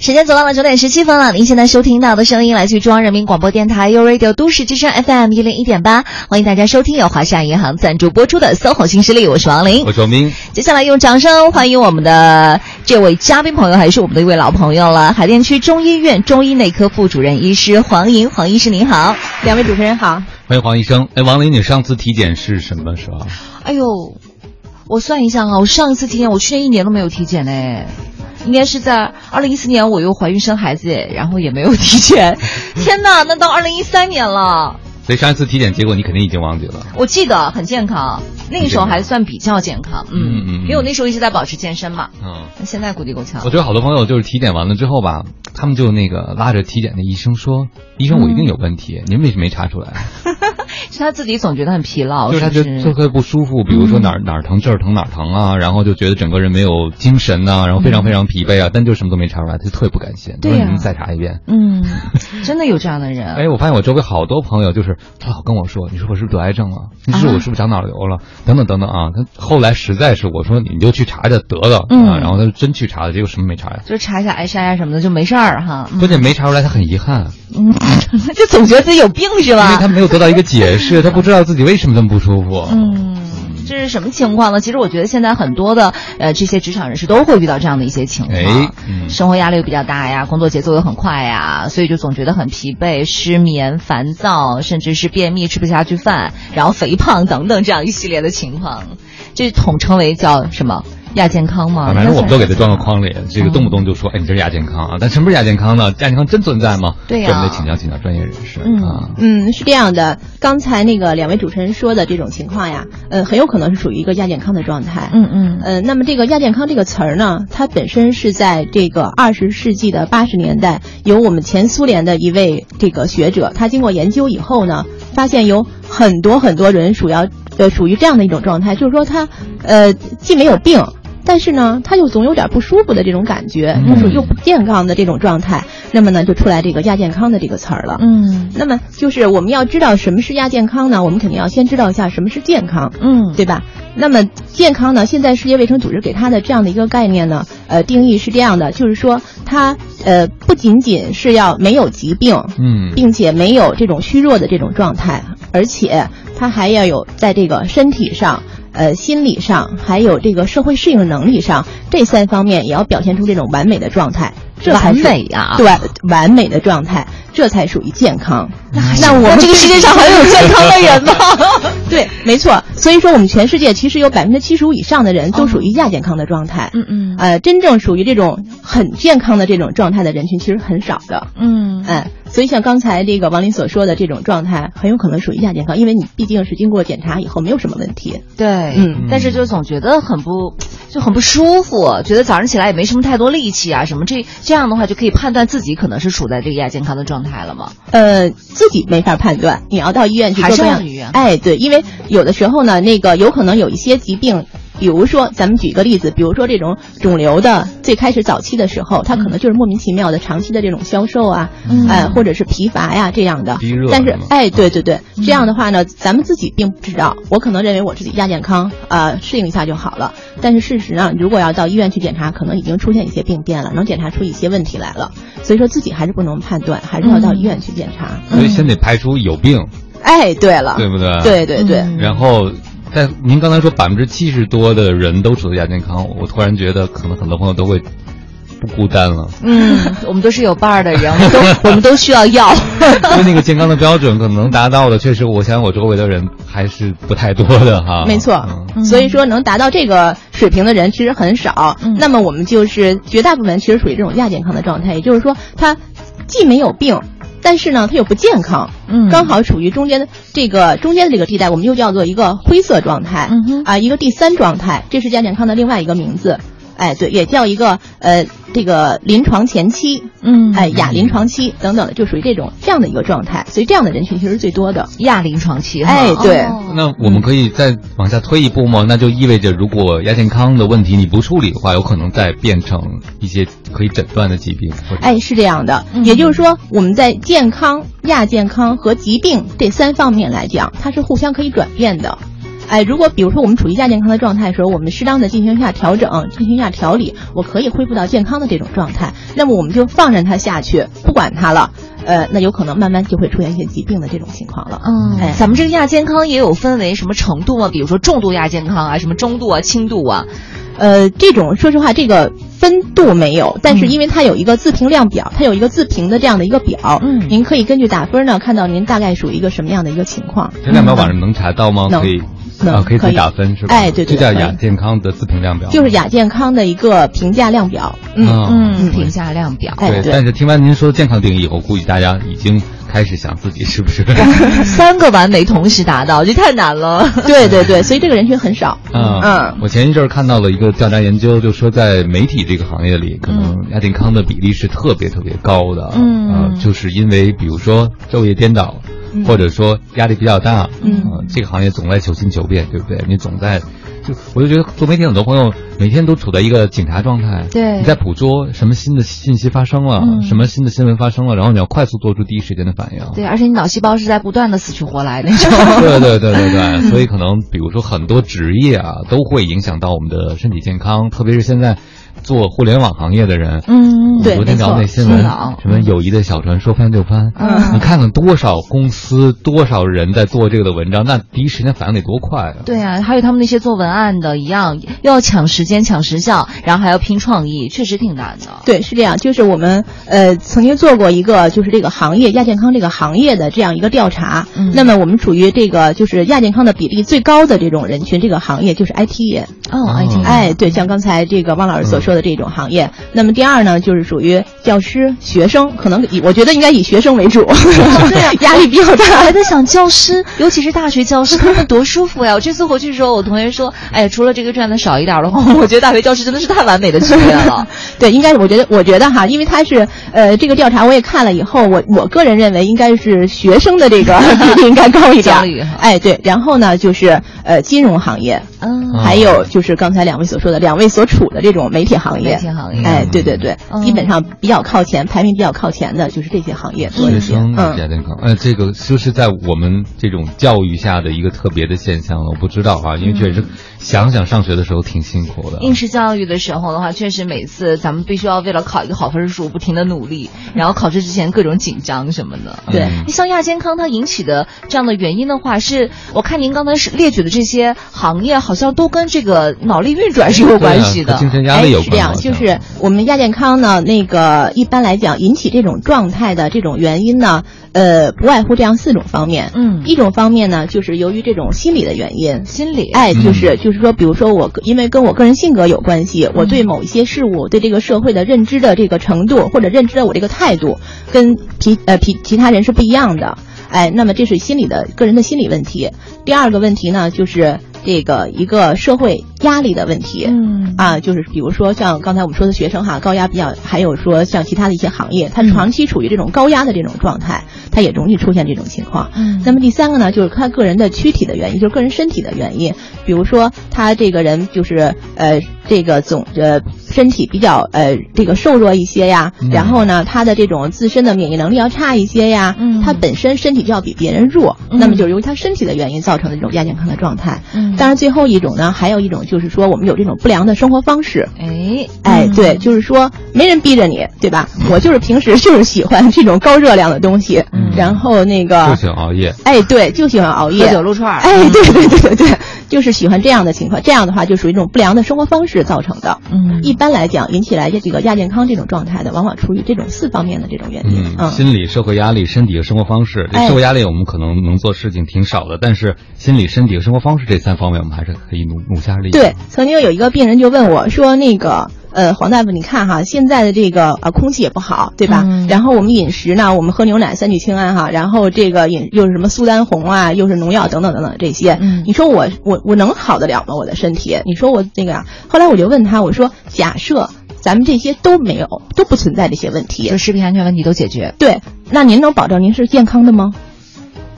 时间走到了九点十七分了，您现在收听到的声音来自于中央人民广播电台 u Radio 都市之声 FM 一零一点八，欢迎大家收听由华夏银行赞助播出的《搜狐新势力》，我是王琳，我是王斌。接下来用掌声欢迎我们的这位嘉宾朋友，还是我们的一位老朋友了，海淀区中医院中医内科副主任医师黄莹，黄医师您好，两位主持人好，欢迎黄医生。哎，王琳，你上次体检是什么时候？哎呦，我算一下哈，我上一次体检，我去年一年都没有体检嘞。应该是在二零一四年，我又怀孕生孩子，然后也没有提前。天哪，那到二零一三年了。所以上一次体检结果你肯定已经忘记了。我记得很健康，那个时候还算比较健康。嗯嗯，因为我那时候一直在保持健身嘛。嗯，那现在估计够呛。我觉得好多朋友就是体检完了之后吧，他们就那个拉着体检的医生说：“医生，我一定有问题，您为什么没查出来？” 是他自己总觉得很疲劳，就是他觉得特别不舒服，比如说哪儿哪儿疼这儿疼哪儿疼啊，然后就觉得整个人没有精神呐，然后非常非常疲惫啊，但就什么都没查出来，他就特别不甘心。对呀，再查一遍。嗯，真的有这样的人。哎，我发现我周围好多朋友就是他老跟我说：“你说我是不是得癌症了？你说我是不是长脑瘤了？等等等等啊！”他后来实在是我说你就去查查得了啊，然后他就真去查了，结果什么没查呀？就查一下癌筛啊什么的就没事儿哈。关键没查出来，他很遗憾。嗯，就总觉得自己有病是吧？因为他没有得到一个解释，他不知道自己为什么这么不舒服。嗯，这是什么情况呢？其实我觉得现在很多的呃这些职场人士都会遇到这样的一些情况，生活压力又比较大呀，工作节奏又很快呀，所以就总觉得很疲惫、失眠、烦躁，甚至是便秘、吃不下去饭，然后肥胖等等这样一系列的情况，这统称为叫什么？亚健康吗？反正我们都给他装到框里，这个动不动就说，哎，你这是亚健康啊？但什么是亚健康呢？亚健康真存在吗？对呀，我们得请教请教专业人士啊。嗯，是这样的，刚才那个两位主持人说的这种情况呀，呃，很有可能是属于一个亚健康的状态。嗯嗯。呃，那么这个亚健康这个词儿呢，它本身是在这个二十世纪的八十年代，由我们前苏联的一位这个学者，他经过研究以后呢，发现有很多很多人属要呃属于这样的一种状态，就是说他呃既没有病。但是呢，他又总有点不舒服的这种感觉，就是又不健康的这种状态，那么呢，就出来这个亚健康的这个词儿了。嗯，那么就是我们要知道什么是亚健康呢？我们肯定要先知道一下什么是健康，嗯，对吧？那么健康呢，现在世界卫生组织给它的这样的一个概念呢，呃，定义是这样的，就是说它呃不仅仅是要没有疾病，嗯，并且没有这种虚弱的这种状态，而且它还要有在这个身体上。呃，心理上还有这个社会适应能力上，这三方面也要表现出这种完美的状态，这完美呀，对，完美的状态，这才属于健康。那我们这个世界上还有健康的人吗？对，没错。所以说，我们全世界其实有百分之七十五以上的人都属于亚健康的状态。嗯嗯。呃，真正属于这种很健康的这种状态的人群其实很少的。嗯。哎，所以像刚才这个王林所说的这种状态，很有可能属于亚健康，因为你毕竟是经过检查以后没有什么问题。对。嗯。但是就总觉得很不，就很不舒服，觉得早上起来也没什么太多力气啊，什么这这样的话就可以判断自己可能是处在这个亚健康的状态了吗？呃，自己没法判断，你要到医院去做样。医院。哎，对，因为有的时候呢，那个有可能有一些疾病。比如说，咱们举个例子，比如说这种肿瘤的最开始早期的时候，它可能就是莫名其妙的长期的这种消瘦啊，哎，或者是疲乏呀这样的。但是，哎，对对对，这样的话呢，咱们自己并不知道。我可能认为我自己亚健康，啊，适应一下就好了。但是事实上，如果要到医院去检查，可能已经出现一些病变了，能检查出一些问题来了。所以说自己还是不能判断，还是要到医院去检查。所以先得排除有病。哎，对了，对不对？对对对。然后。但您刚才说百分之七十多的人都处在亚健康，我突然觉得可能很多朋友都会不孤单了。嗯，我们都是有伴儿的人，我们都 我们都需要药。因为那个健康的标准可能达到的，确实，我想我周围的人还是不太多的哈。没错，所以说能达到这个水平的人其实很少。那么我们就是绝大部分其实属于这种亚健康的状态，也就是说他既没有病。但是呢，它又不健康，嗯，刚好处于中间的这个中间的这个地带，我们又叫做一个灰色状态，嗯，啊，一个第三状态，这是亚健康的另外一个名字。哎，对，也叫一个呃，这个临床前期，嗯，哎，亚临床期等等的，就属于这种这样的一个状态。所以这样的人群其实最多的亚临床期。哎，对。那我们可以再往下推一步吗？那就意味着，如果亚健康的问题你不处理的话，有可能再变成一些可以诊断的疾病。哎，是这样的。也就是说，我们在健康、亚健康和疾病这三方面来讲，它是互相可以转变的。哎，如果比如说我们处于亚健康的状态的时候，我们适当的进行一下调整，进行一下调理，我可以恢复到健康的这种状态。那么我们就放任它下去，不管它了。呃，那有可能慢慢就会出现一些疾病的这种情况了。嗯，哎，咱们这个亚健康也有分为什么程度吗？比如说重度亚健康啊，什么中度啊、轻度啊。呃，这种说实话，这个分度没有，但是因为它有一个自评量表，它有一个自评的这样的一个表，嗯，您可以根据打分呢，看到您大概属于一个什么样的一个情况。这量表网上能查到吗？可以。啊，可以自己打分是吧？哎，对对，这叫亚健康的自评量表，就是亚健康的一个评价量表。嗯嗯，评价量表。对，但是听完您说健康定义以后，估计大家已经开始想自己是不是 三个完美同时达到，这太难了。对对对，所以这个人群很少。嗯嗯，我前一阵儿看到了一个调查研究，就说在媒体这个行业里，可能亚健康的比例是特别特别高的。嗯，就是因为比如说昼夜颠倒。或者说压力比较大，嗯，这个行业总在求新求变，对不对？你总在，就我就觉得做媒体很多朋友每天都处在一个警察状态，对，你在捕捉什么新的信息发生了，什么新的新闻发生了，然后你要快速做出第一时间的反应，对，而且你脑细胞是在不断的死去活来那种，对对对对对，所以可能比如说很多职业啊都会影响到我们的身体健康，特别是现在。做互联网行业的人，嗯，对，昨天聊那新闻，什么友谊的小船说翻就翻，嗯，你看看多少公司多少人在做这个的文章，那第一时间反应得多快啊！对啊，还有他们那些做文案的一样，又要抢时间抢时效，然后还要拼创意，确实挺难的。对，是这样，就是我们呃曾经做过一个就是这个行业亚健康这个行业的这样一个调查，嗯，那么我们处于这个就是亚健康的比例最高的这种人群，这个行业就是 IT 业哦，IT，哎，对，像刚才这个汪老师所说。说的这种行业，那么第二呢，就是属于教师、学生，可能以我觉得应该以学生为主，对呀，压力比较大。还在想教师，尤其是大学教师，他们多舒服呀！我这次回去的时候，我同学说，哎，除了这个赚的少一点的话，我觉得大学教师真的是太完美的职业了。对，应该我觉得，我觉得哈，因为他是呃，这个调查我也看了以后，我我个人认为应该是学生的这个比例应该高一点。哎，对，然后呢，就是呃，金融行业，嗯，还有就是刚才两位所说的，两位所处的这种媒体。行业，哎，对对对，基本上比较靠前，排名比较靠前的就是这些行业。学生亚健康，哎，这个就是在我们这种教育下的一个特别的现象了。我不知道啊，因为确实想想上学的时候挺辛苦的。应试教育的时候的话，确实每次咱们必须要为了考一个好分数，不停的努力，然后考试之前各种紧张什么的。对，像亚健康它引起的这样的原因的话，是我看您刚才是列举的这些行业，好像都跟这个脑力运转是有关系的，精神压力有。这样就是我们亚健康呢，那个一般来讲引起这种状态的这种原因呢，呃，不外乎这样四种方面。嗯，一种方面呢，就是由于这种心理的原因，心理，哎，就是就是说，比如说我因为跟我个人性格有关系，我对某一些事物，对这个社会的认知的这个程度，或者认知的我这个态度，跟其呃其其他人是不一样的。哎，那么这是心理的个人的心理问题。第二个问题呢，就是这个一个社会。压力的问题，嗯。啊，就是比如说像刚才我们说的学生哈，高压比较，还有说像其他的一些行业，他长期处于这种高压的这种状态，他也容易出现这种情况。嗯，那么第三个呢，就是他个人的躯体的原因，就是个人身体的原因，比如说他这个人就是呃这个总呃身体比较呃这个瘦弱一些呀，然后呢他的这种自身的免疫能力要差一些呀，嗯，他本身身体就要比别人弱，那么就是由于他身体的原因造成的这种亚健康的状态。嗯，当然最后一种呢，还有一种。就是说，我们有这种不良的生活方式。哎哎，对，就是说，没人逼着你，对吧？我就是平时就是喜欢这种高热量的东西，然后那个就喜欢熬夜。哎，对，就喜欢熬夜，喝酒撸串。哎，对对对对对，就是喜欢这样的情况。这样的话，就属于一种不良的生活方式造成的。嗯，一般来讲，引起来这个亚健康这种状态的，往往出于这种四方面的这种原因。嗯，心理、社会压力、身体和生活方式。社会压力我们可能能做事情挺少的，但是心理、身体和生活方式这三方面，我们还是可以努努下力。对，曾经有一个病人就问我说：“那个，呃，黄大夫，你看哈，现在的这个呃空气也不好，对吧？然后我们饮食呢，我们喝牛奶三聚氰胺哈，然后这个饮又是什么苏丹红啊，又是农药等等等等这些，嗯你说我我我能好得了吗？我的身体？你说我那个呀？后来我就问他，我说假设咱们这些都没有，都不存在这些问题，就食品安全问题都解决，对，那您能保证您是健康的吗？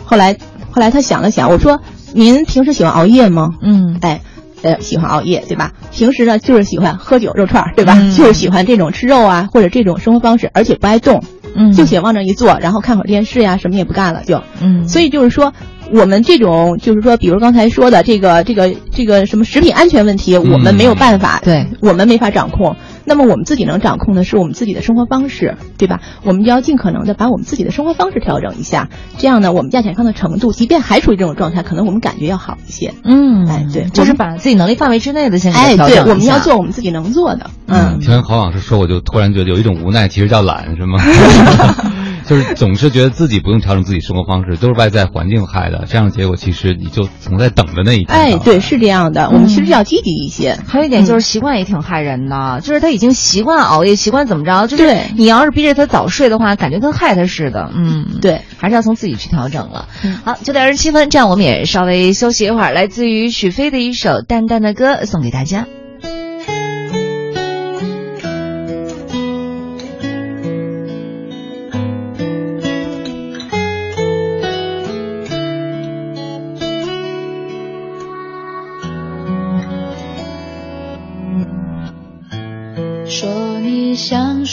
后来后来他想了想，我说您平时喜欢熬夜吗？嗯，哎。呃，喜欢熬夜，对吧？平时呢，就是喜欢喝酒、肉串，对吧？就是喜欢这种吃肉啊，或者这种生活方式，而且不爱动，嗯，就喜欢往那一坐，然后看会儿电视呀，什么也不干了，就，嗯。所以就是说，我们这种就是说，比如刚才说的这个这个这个什么食品安全问题，我们没有办法，对我们没法掌控。那么我们自己能掌控的是我们自己的生活方式，对吧？我们就要尽可能的把我们自己的生活方式调整一下，这样呢，我们亚健康的程度，即便还处于这种状态，可能我们感觉要好一些。嗯，哎，对，就是把自己能力范围之内的先哎，对，我们要做我们自己能做的。嗯，听完郝老师说，我就突然觉得有一种无奈，其实叫懒，是吗？就是总是觉得自己不用调整自己生活方式，都是外在环境害的，这样的结果其实你就总在等着那一天。哎，对，是这样的，我们其实要积极一些。还有一点就是习惯也挺害人的，就是他已经习惯熬夜，习惯怎么着，就是你要是逼着他早睡的话，感觉跟害他似的。嗯，对，还是要从自己去调整了。好，九点二十七分，这样我们也稍微休息一会儿，来自于许飞的一首《淡淡的歌》送给大家。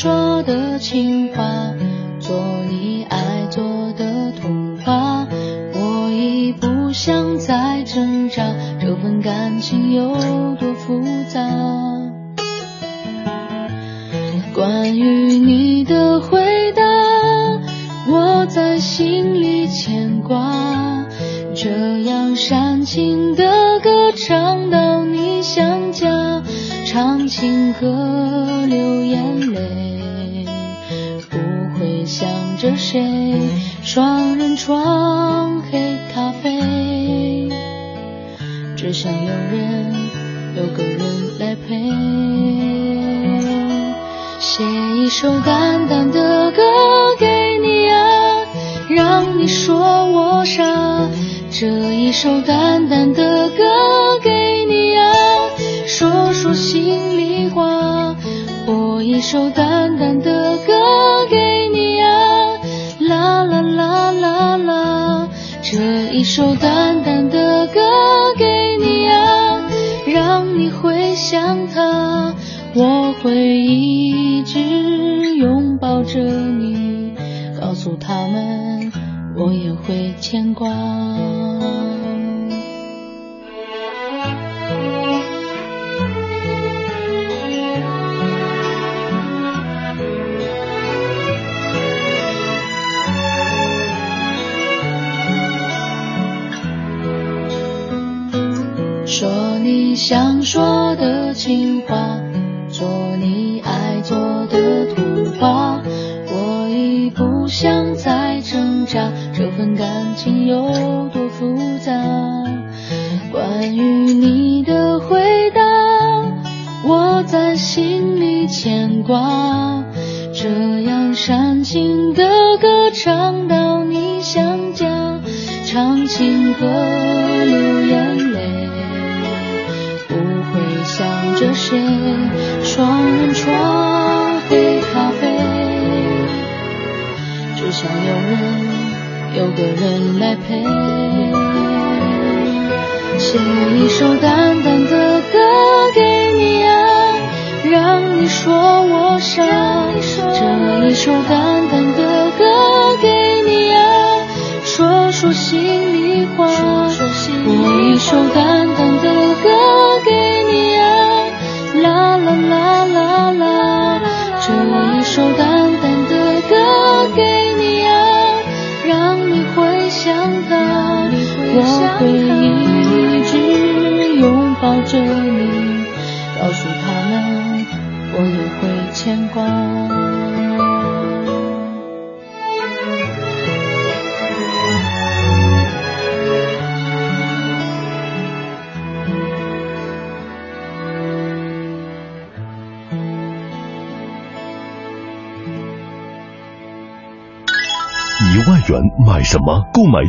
说的情话，做你爱做的童话。我已不想再挣扎，这份感情有多复杂？关于你的回答，我在心里牵挂。这样煽情的歌唱到你想家，唱情歌流眼泪，着谁。双人床黑咖啡，只想有人有个人来陪。写一首淡淡的歌给你啊，让你说我傻。这一首淡淡的歌给你啊，说说心里话。播一首淡淡的歌给你啊，这一首淡淡的歌给你啊，让你回想他。我会一直拥抱着你，告诉他们我也会牵挂。想说的情话，做你爱做的童话。我已不想再挣扎，这份感情有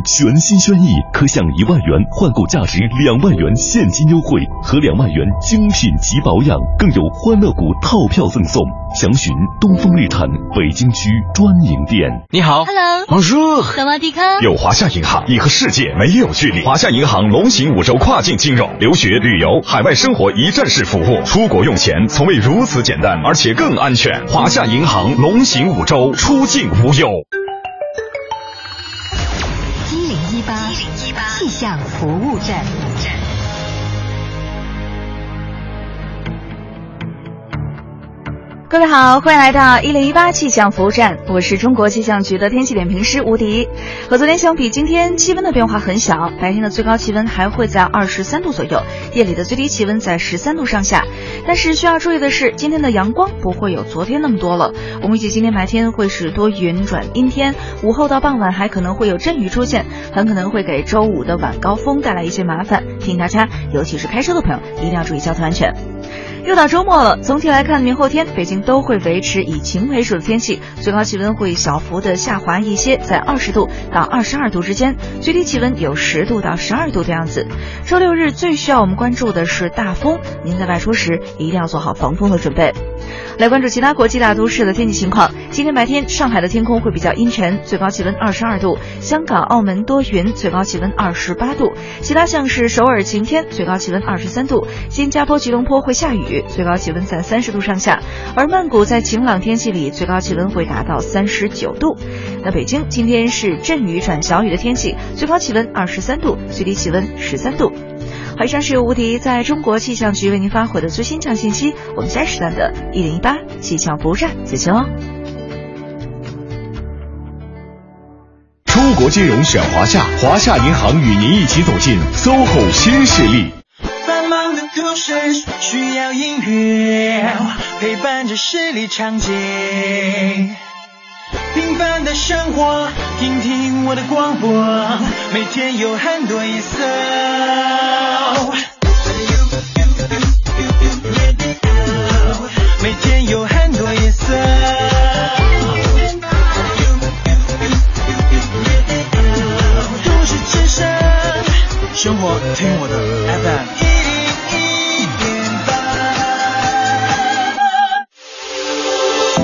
全新轩逸，可享一万元换购价值两万元现金优惠和两万元精品级保养，更有欢乐谷套票赠送。详询东风日产北京区专营店。你好，Hello，王叔，萨瓦迪卡。有华夏银行，你和世界没有距离。华夏银行龙行五洲跨境金融，留学、旅游、海外生活一站式服务，出国用钱从未如此简单，而且更安全。华夏银行龙行五洲，出境无忧。服务站。各位好，欢迎来到一零一八气象服务站，我是中国气象局的天气点评师吴迪。和昨天相比，今天气温的变化很小，白天的最高气温还会在二十三度左右，夜里的最低气温在十三度上下。但是需要注意的是，今天的阳光不会有昨天那么多了。我们预计今天白天会是多云转阴天，午后到傍晚还可能会有阵雨出现，很可能会给周五的晚高峰带来一些麻烦。提醒大家，尤其是开车的朋友，一定要注意交通安全。又到周末了，总体来看，明后天北京都会维持以晴为主的天气，最高气温会小幅的下滑一些，在二十度到二十二度之间，最低气温有十度到十二度的样子。周六日最需要我们关注的是大风，您在外出时一定要做好防风的准备。来关注其他国际大都市的天气情况。今天白天，上海的天空会比较阴沉，最高气温二十二度；香港、澳门多云，最高气温二十八度；其他像是首尔晴天，最高气温二十三度；新加坡、吉隆坡会下雨，最高气温在三十度上下；而曼谷在晴朗天气里，最高气温会达到三十九度。那北京今天是阵雨转小雨的天气，最高气温二十三度，最低气温十三度。以上是由吴迪在中国气象局为您发回的最新气象信息。我们下时段的一零一八气象服务站再见喽！出国金融选华夏，华夏银行与您一起走进 SOHO 新势力。繁忙的都市需要音乐陪伴着十里长街，平凡的生活，听听我的广播，每天有很多颜色。每天有很多颜色。都市之声，生活听我的 FM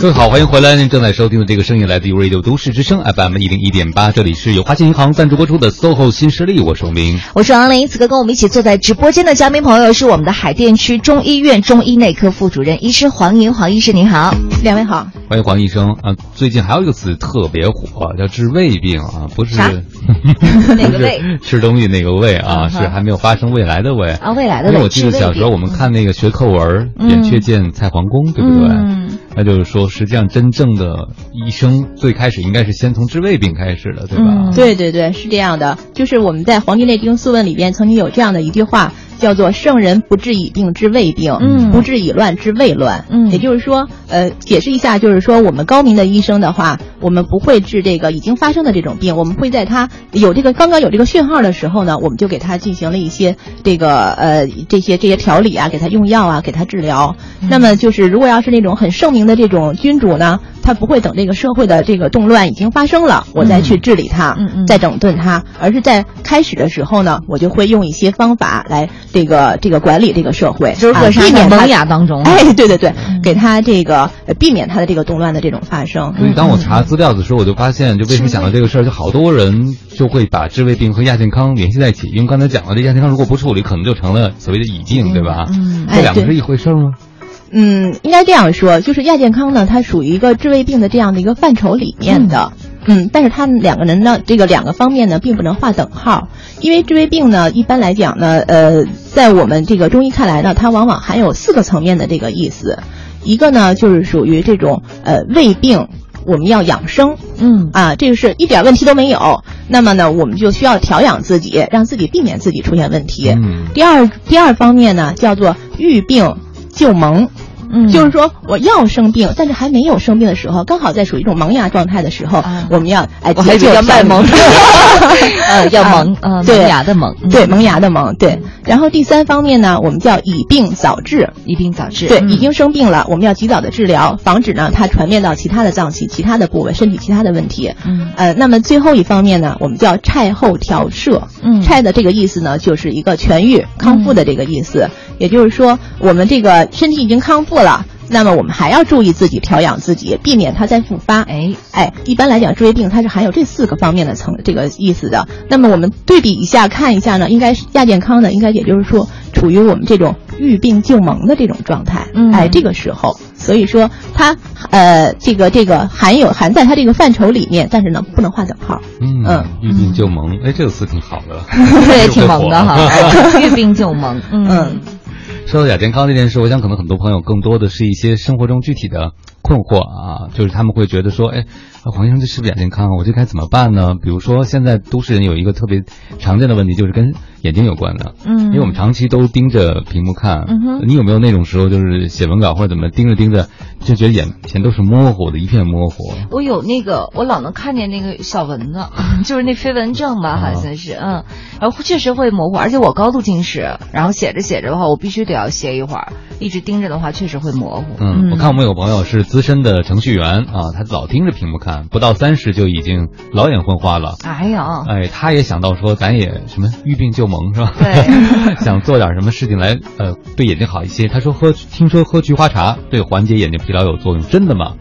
各位好，欢迎回来！您正在收听的这个声音来自于 Radio 都市之声 FM 一零一点八，这里是由华信银行赞助播出的 SOHO 新势力，我是王明，我是王林。此刻跟我们一起坐在直播间的嘉宾朋友是我们的海淀区中医院中医内科副主任医师黄莹，黄医师您好，两位好，欢迎黄医生啊！最近还有一个词特别火，叫治胃病啊，不是 哪个胃？吃东西那个胃啊，是还没有发生未来的胃啊，未来的。因为我记得小时候我们看那个学课文，扁鹊见蔡桓公，对不对？那就是说，实际上真正的医生最开始应该是先从治胃病开始的，对吧？对对对，是这样的。就是我们在《黄帝内经·素问》里边曾经有这样的一句话。叫做圣人不治已病治未病，嗯，不治已乱治未乱，嗯，也就是说，呃，解释一下，就是说我们高明的医生的话，我们不会治这个已经发生的这种病，我们会在他有这个刚刚有这个讯号的时候呢，我们就给他进行了一些这个呃这些这些调理啊，给他用药啊，给他治疗。那么就是如果要是那种很圣明的这种君主呢？他不会等这个社会的这个动乱已经发生了，我再去治理它，再整顿它，而是在开始的时候呢，我就会用一些方法来这个这个管理这个社会，就是避免萌芽当中。哎，对对对，给他这个避免他的这个动乱的这种发生。所以当我查资料的时候，我就发现，就为什么想到这个事儿，就好多人就会把治胃病和亚健康联系在一起，因为刚才讲了，这亚健康如果不处理，可能就成了所谓的已病，对吧？嗯，这两个是一回事吗？嗯，应该这样说，就是亚健康呢，它属于一个治胃病的这样的一个范畴里面的，嗯，但是他们两个人呢，这个两个方面呢，并不能划等号，因为治胃病呢，一般来讲呢，呃，在我们这个中医看来呢，它往往含有四个层面的这个意思，一个呢，就是属于这种呃胃病，我们要养生，嗯，啊，这个是一点问题都没有，那么呢，我们就需要调养自己，让自己避免自己出现问题。嗯，第二第二方面呢，叫做愈病救萌。嗯，就是说我要生病，但是还没有生病的时候，刚好在属于一种萌芽状态的时候，我们要哎，我还叫要卖 萌，呃，要萌，呃，萌芽的萌，对，萌芽的萌，对。然后第三方面呢，我们叫以病早治，以病早治，对，已经生病了，我们要及早的治疗，防止呢它传遍到其他的脏器、其他的部位、身体其他的问题。嗯，呃，那么最后一方面呢，我们叫肽后调摄，嗯，肽的这个意思呢，就是一个痊愈、康复的这个意思，也就是说，我们这个身体已经康复了。那么我们还要注意自己调养自己，避免它再复发。哎哎，一般来讲，椎病它是含有这四个方面的层这个意思的。那么我们对比一下看一下呢，应该是亚健康的，应该也就是说处于我们这种遇病就萌的这种状态。嗯，哎，这个时候，所以说它呃这个这个含有含在它这个范畴里面，但是呢不能画等号。嗯嗯，遇病就萌，哎，这个词挺好的，对，挺萌的哈，遇病就萌。嗯。说到亚健康这件事，我想可能很多朋友更多的是一些生活中具体的困惑啊，就是他们会觉得说，哎，黄医生这是不是眼健康？我这该怎么办呢？比如说现在都市人有一个特别常见的问题，就是跟眼睛有关的，嗯，因为我们长期都盯着屏幕看，嗯哼，你有没有那种时候，就是写文稿或者怎么盯着盯着，就觉得眼前都是模糊的，一片模糊？我有那个，我老能看见那个小蚊子，就是那飞蚊症吧，好像是，嗯，然后确实会模糊，而且我高度近视，然后写着写着的话，我必须得要歇一会儿，一直盯着的话，确实会模糊。嗯，我看我们有朋友是资深的程序员啊，他老盯着屏幕看，不到三十就已经老眼昏花了。哎呦，哎，他也想到说，咱也什么遇病救萌是吧？对。想做点什么事情来，呃，对眼睛好一些。他说喝，听说喝菊花茶对缓解眼睛疲劳有作用，真的吗？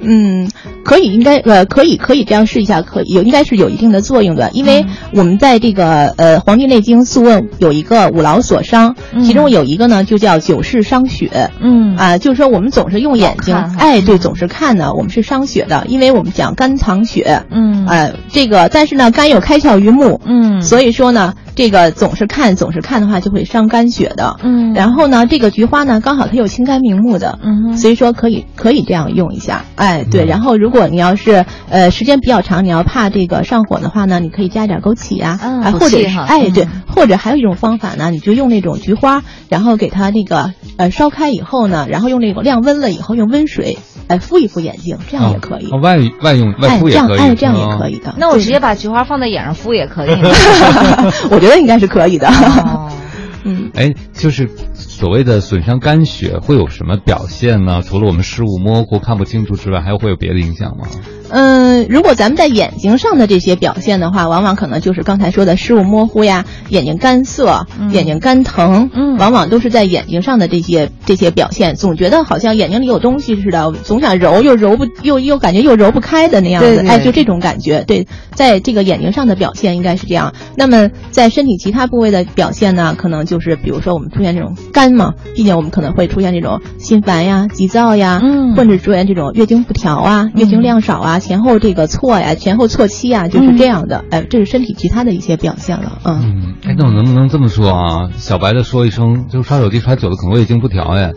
嗯，可以，应该呃，可以，可以这样试一下，可以有应该是有一定的作用的，因为我们在这个呃《黄帝内经·素问》有一个五劳所伤，其中有一个呢就叫久视伤血，嗯。啊，就是说我们总是用眼睛，哎，对，总是看呢，我们是伤血的，因为我们讲肝藏血，嗯，哎，这个但是呢，肝有开窍于目，嗯，所以说呢，这个总是看，总是看的话就会伤肝血的，嗯，然后呢，这个菊花呢刚好它有清肝明目的，嗯，所以说可以可以这样用一下，哎，对，然后如果你要是呃时间比较长，你要怕这个上火的话呢，你可以加点枸杞呀，啊，或者是哎对，或者还有一种方法呢，你就用那种菊花，然后给它那个呃烧开以后呢，然后用那个晾温了以后用温水哎敷一敷眼睛，这样也可以。外外用外敷也可以，哎这样也可以的。那我直接把菊花放在眼上敷也可以？我觉得应该是可以的。嗯，哎，就是所谓的损伤肝血会有什么表现呢？除了我们视物模糊、看不清楚之外，还会有别的影响吗？嗯，如果咱们在眼睛上的这些表现的话，往往可能就是刚才说的视物模糊呀，眼睛干涩，眼睛干疼，嗯，往往都是在眼睛上的这些这些表现，总觉得好像眼睛里有东西似的，总想揉又揉不又又感觉又揉不开的那样子，哎，就这种感觉。对，在这个眼睛上的表现应该是这样。那么在身体其他部位的表现呢，可能就是比如说我们出现这种肝嘛，毕竟我们可能会出现这种心烦呀、急躁呀，嗯，或者出现这种月经不调啊、月经量少啊。前后这个错呀，前后错期啊，就是这样的。哎，这是身体其他的一些表现了。嗯，哎，那我能不能这么说啊？小白的说一声，就刷手机刷久了可能胃经不调哎。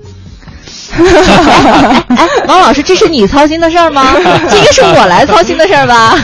哎，王老师，这是你操心的事儿吗？这应该是我来操心的事儿吧？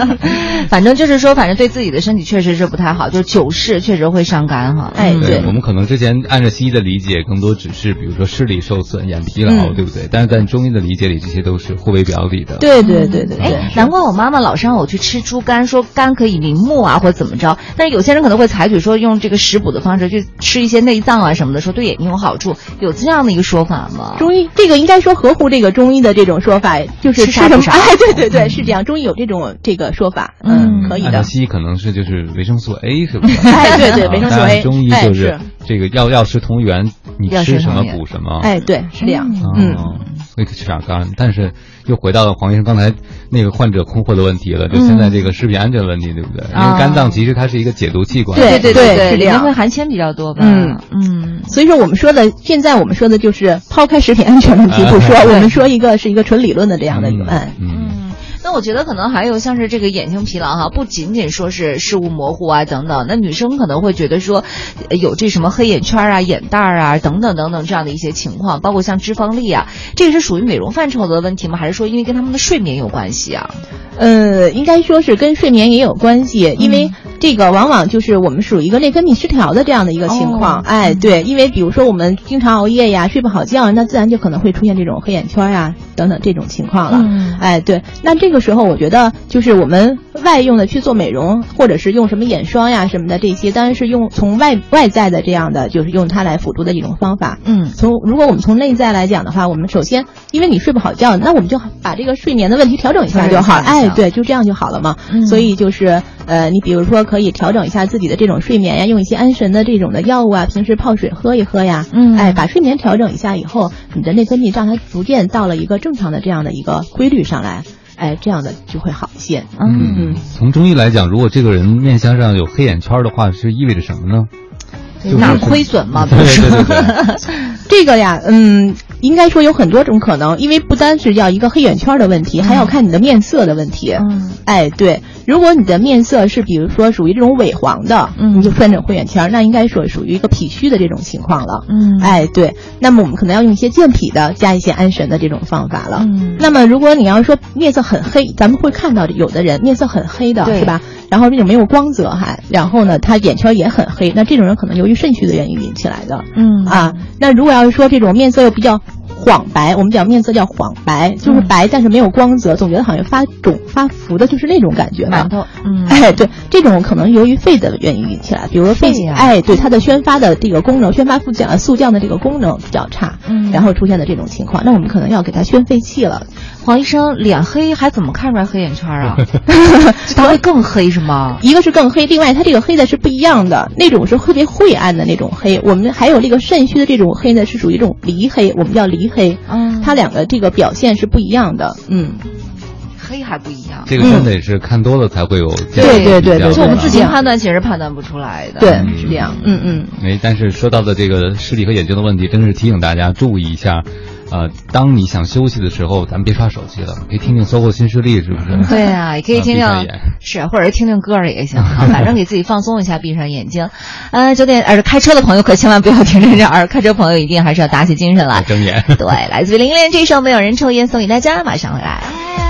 反正就是说，反正对自己的身体确实是不太好，就是久视确实会伤肝哈。哎，对，我们可能之前按照西医的理解，更多只是比如说视力受损、眼疲劳，对不对？但是在中医的理解里，这些都是互为表里的。对对对对。哎，难怪我妈妈老是让我去吃猪肝，说肝可以明目啊，或者怎么着。但是有些人可能会采取说用这个食补的方式去吃一些内脏啊什么的，说对眼睛有好处，有这样的一个说法吗？中医这个应该说合乎这个中医的这种说法，就是吃啥补啥。哎，对对对，是这样，中医有这种这个说法，嗯，可以的。西医可能是就是维生素 A 是不是？哎，对对，维生素 A。中医就是这个药药食同源，你吃什么补什么。哎，对，是这样。嗯，所以吃点干，但是又回到了黄医生刚才那个患者困惑的问题了，就现在这个食品安全问题，对不对？因为肝脏其实它是一个解毒器官。对对对，对，里面。会含铅比较多吧？嗯嗯。所以说我们说的，现在我们说的就是抛开食品安全问题不说，我们说一个是一个纯理论的这样的一个，嗯，嗯。那我觉得可能还有像是这个眼睛疲劳哈，不仅仅说是视物模糊啊等等，那女生可能会觉得说，有这什么黑眼圈啊、眼袋啊等等等等这样的一些情况，包括像脂肪粒啊，这个是属于美容范畴的问题吗？还是说因为跟他们的睡眠有关系啊？呃，应该说是跟睡眠也有关系，因为这个往往就是我们属于一个内分泌失调的这样的一个情况。哦、哎，对，因为比如说我们经常熬夜呀、睡不好觉，那自然就可能会出现这种黑眼圈呀等等这种情况了。嗯、哎，对，那这个时候我觉得就是我们外用的去做美容，或者是用什么眼霜呀什么的这些，当然是用从外外在的这样的，就是用它来辅助的一种方法。嗯，从如果我们从内在来讲的话，我们首先因为你睡不好觉，那我们就把这个睡眠的问题调整一下就好。哎。对，就这样就好了嘛。嗯、所以就是呃，你比如说可以调整一下自己的这种睡眠呀，用一些安神的这种的药物啊，平时泡水喝一喝呀，嗯，哎，把睡眠调整一下以后，你的内分泌让它逐渐到了一个正常的这样的一个规律上来，哎，这样的就会好一些。嗯嗯，从中医来讲，如果这个人面相上有黑眼圈的话，是意味着什么呢？哪亏损嘛？对对对对，这个呀，嗯。应该说有很多种可能，因为不单是要一个黑眼圈的问题，还要看你的面色的问题。嗯，哎，对，如果你的面色是比如说属于这种萎黄的，嗯，你就分成黑眼圈，那应该说属于一个脾虚的这种情况了。嗯，哎，对，那么我们可能要用一些健脾的，加一些安神的这种方法了。嗯，那么如果你要说面色很黑，咱们会看到有的人面色很黑的，是吧？然后这种没有光泽还，然后呢，他眼圈也很黑，那这种人可能由于肾虚的原因引起来的。嗯啊，那如果要是说这种面色又比较。晃白，我们讲面色叫晃白，就是白，但是没有光泽，总觉得好像发肿发浮的，就是那种感觉。馒头，嗯，哎，对，这种可能由于肺的原因引起来，比如说肺，哎，对，它的宣发的这个功能，宣发副降速降的这个功能比较差，嗯，然后出现的这种情况，那我们可能要给他宣肺气了。黄医生，脸黑还怎么看出来黑眼圈啊？它会更黑是吗？一个是更黑，另外它这个黑的是不一样的，那种是特别晦暗的那种黑。我们还有这个肾虚的这种黑呢，是属于一种离黑，我们叫离黑。嗯，它两个这个表现是不一样的。嗯，黑还不一样。这个真得是看多了才会有。对对对对，就我们自己判断其实判断不出来的。对，是这样。嗯嗯。哎，但是说到的这个视力和眼睛的问题，真是提醒大家注意一下。呃，当你想休息的时候，咱们别刷手机了，可以听听《搜狗新势力》，是不是？对啊，也可以听听，是，或者是听听歌儿也行，反正给自己放松一下，闭上眼睛。呃，九点，而，开车的朋友可千万不要听这儿，开车朋友一定还是要打起精神来，睁眼。对，来自于林忆莲这首《没有人抽烟》送给大家，马上回来。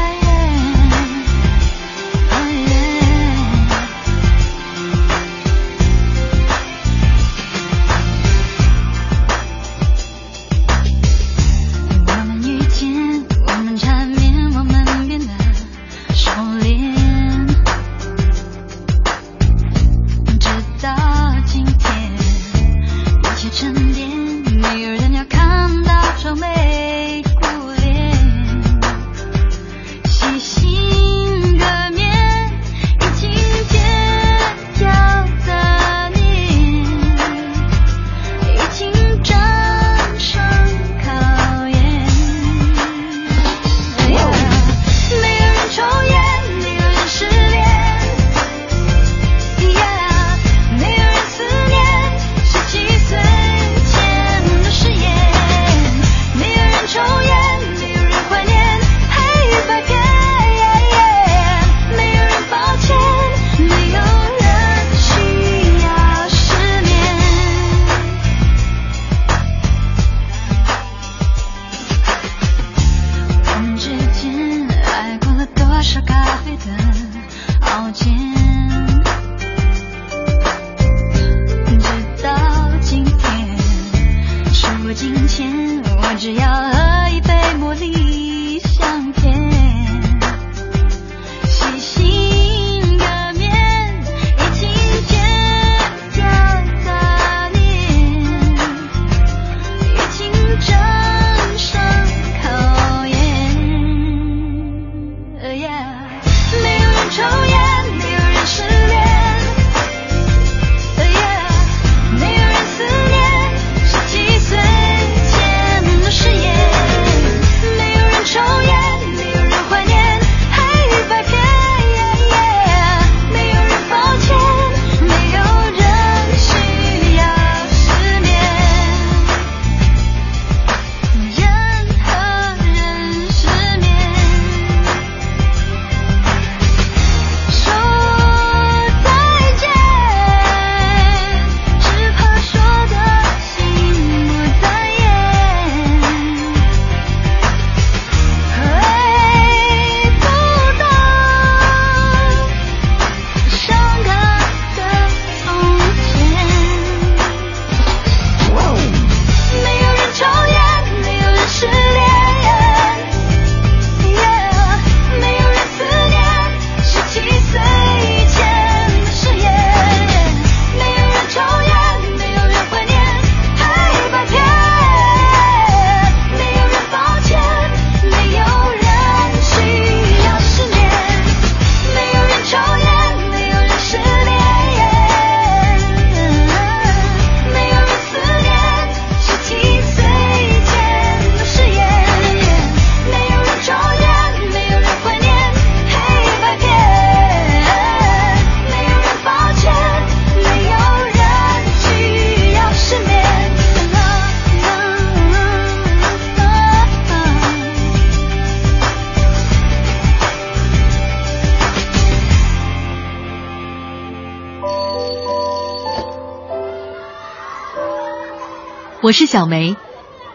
我是小梅，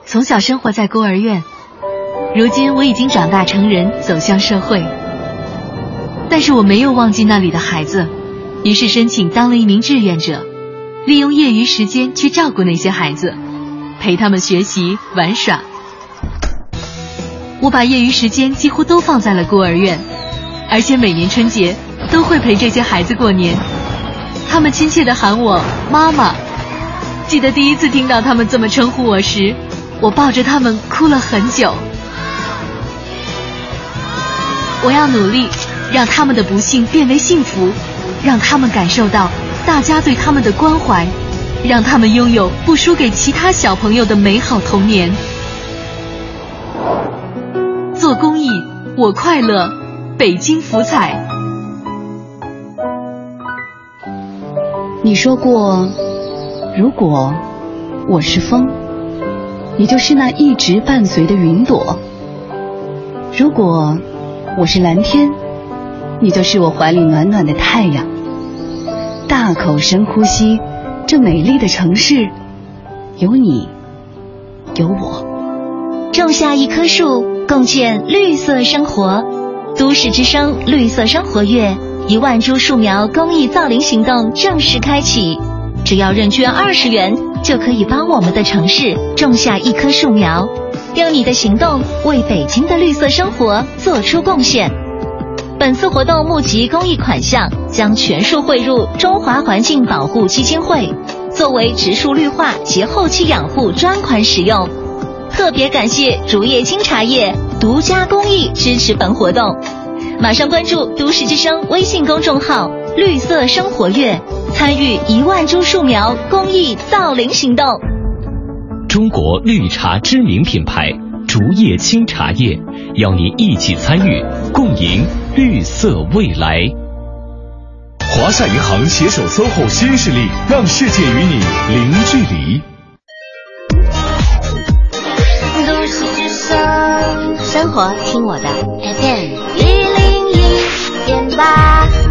从小生活在孤儿院，如今我已经长大成人，走向社会。但是我没有忘记那里的孩子，于是申请当了一名志愿者，利用业余时间去照顾那些孩子，陪他们学习玩耍。我把业余时间几乎都放在了孤儿院，而且每年春节都会陪这些孩子过年。他们亲切地喊我妈妈。记得第一次听到他们这么称呼我时，我抱着他们哭了很久。我要努力，让他们的不幸变为幸福，让他们感受到大家对他们的关怀，让他们拥有不输给其他小朋友的美好童年。做公益，我快乐。北京福彩，你说过。如果我是风，你就是那一直伴随的云朵；如果我是蓝天，你就是我怀里暖暖的太阳。大口深呼吸，这美丽的城市有你，有我。种下一棵树，共建绿色生活。都市之声绿色生活月一万株树苗公益造林行动正式开启。只要认捐二十元，就可以帮我们的城市种下一棵树苗，用你的行动为北京的绿色生活做出贡献。本次活动募集公益款项将全数汇入中华环境保护基金会，作为植树绿化及后期养护专款使用。特别感谢竹叶青茶叶独家公益支持本活动，马上关注都市之声微信公众号“绿色生活月”。参与一万株树苗公益造林行动。中国绿茶知名品牌竹叶青茶叶，邀您一起参与，共赢绿色未来。华夏银行携手 SOHO 新势力，让世界与你零距离。生活听我的 FM 一零一点八。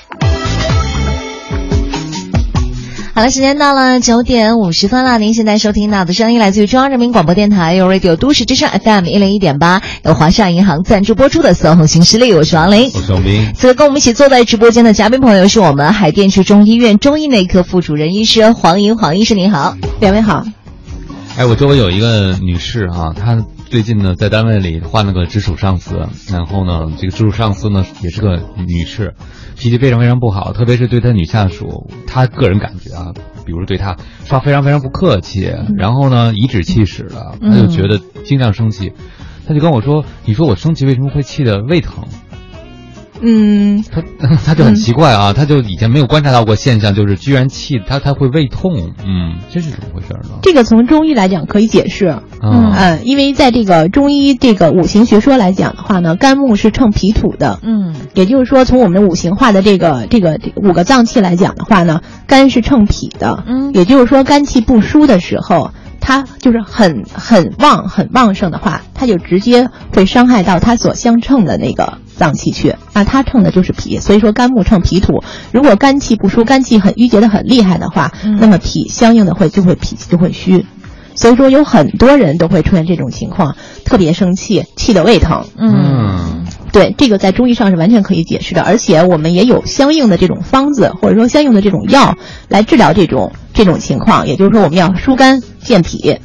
好了，时间到了九点五十分了。您现在收听到的声音来自于中央人民广播电台有 Radio 都市之声 FM 一零一点八，由华夏银行赞助播出的 SOHO 新势力，我是王琳，我是王斌。此刻跟我们一起坐在直播间的嘉宾朋友是我们海淀区中医院中医内科副主任医师黄莹，黄医师您好，两位好。哎，我周围有一个女士啊，她最近呢在单位里换了个直属上司，然后呢这个直属上司呢也是个女士。脾气非常非常不好，特别是对她女下属，她个人感觉啊，比如对她说非常非常不客气，然后呢颐指气使的，她就觉得经常生气，她就跟我说：“你说我生气为什么会气得胃疼？”嗯，他 他就很奇怪啊，他就以前没有观察到过现象，就是居然气他他会胃痛，嗯，这是怎么回事呢？这个从中医来讲可以解释，嗯嗯，因为在这个中医这个五行学说来讲的话呢，肝木是称脾土的，嗯，也就是说从我们五行化的这个这个五个脏器来讲的话呢，肝是称脾的，嗯，也就是说肝气不舒的时候，它就是很很旺很旺盛的话，它就直接会伤害到它所相称的那个。脏气去，那它称的就是脾，所以说肝木称脾土。如果肝气不舒，肝气很郁结的很厉害的话，那么脾相应的会就会脾气就会虚。所以说有很多人都会出现这种情况，特别生气，气得胃疼。嗯，对，这个在中医上是完全可以解释的，而且我们也有相应的这种方子，或者说相应的这种药来治疗这种这种情况。也就是说，我们要疏肝健脾。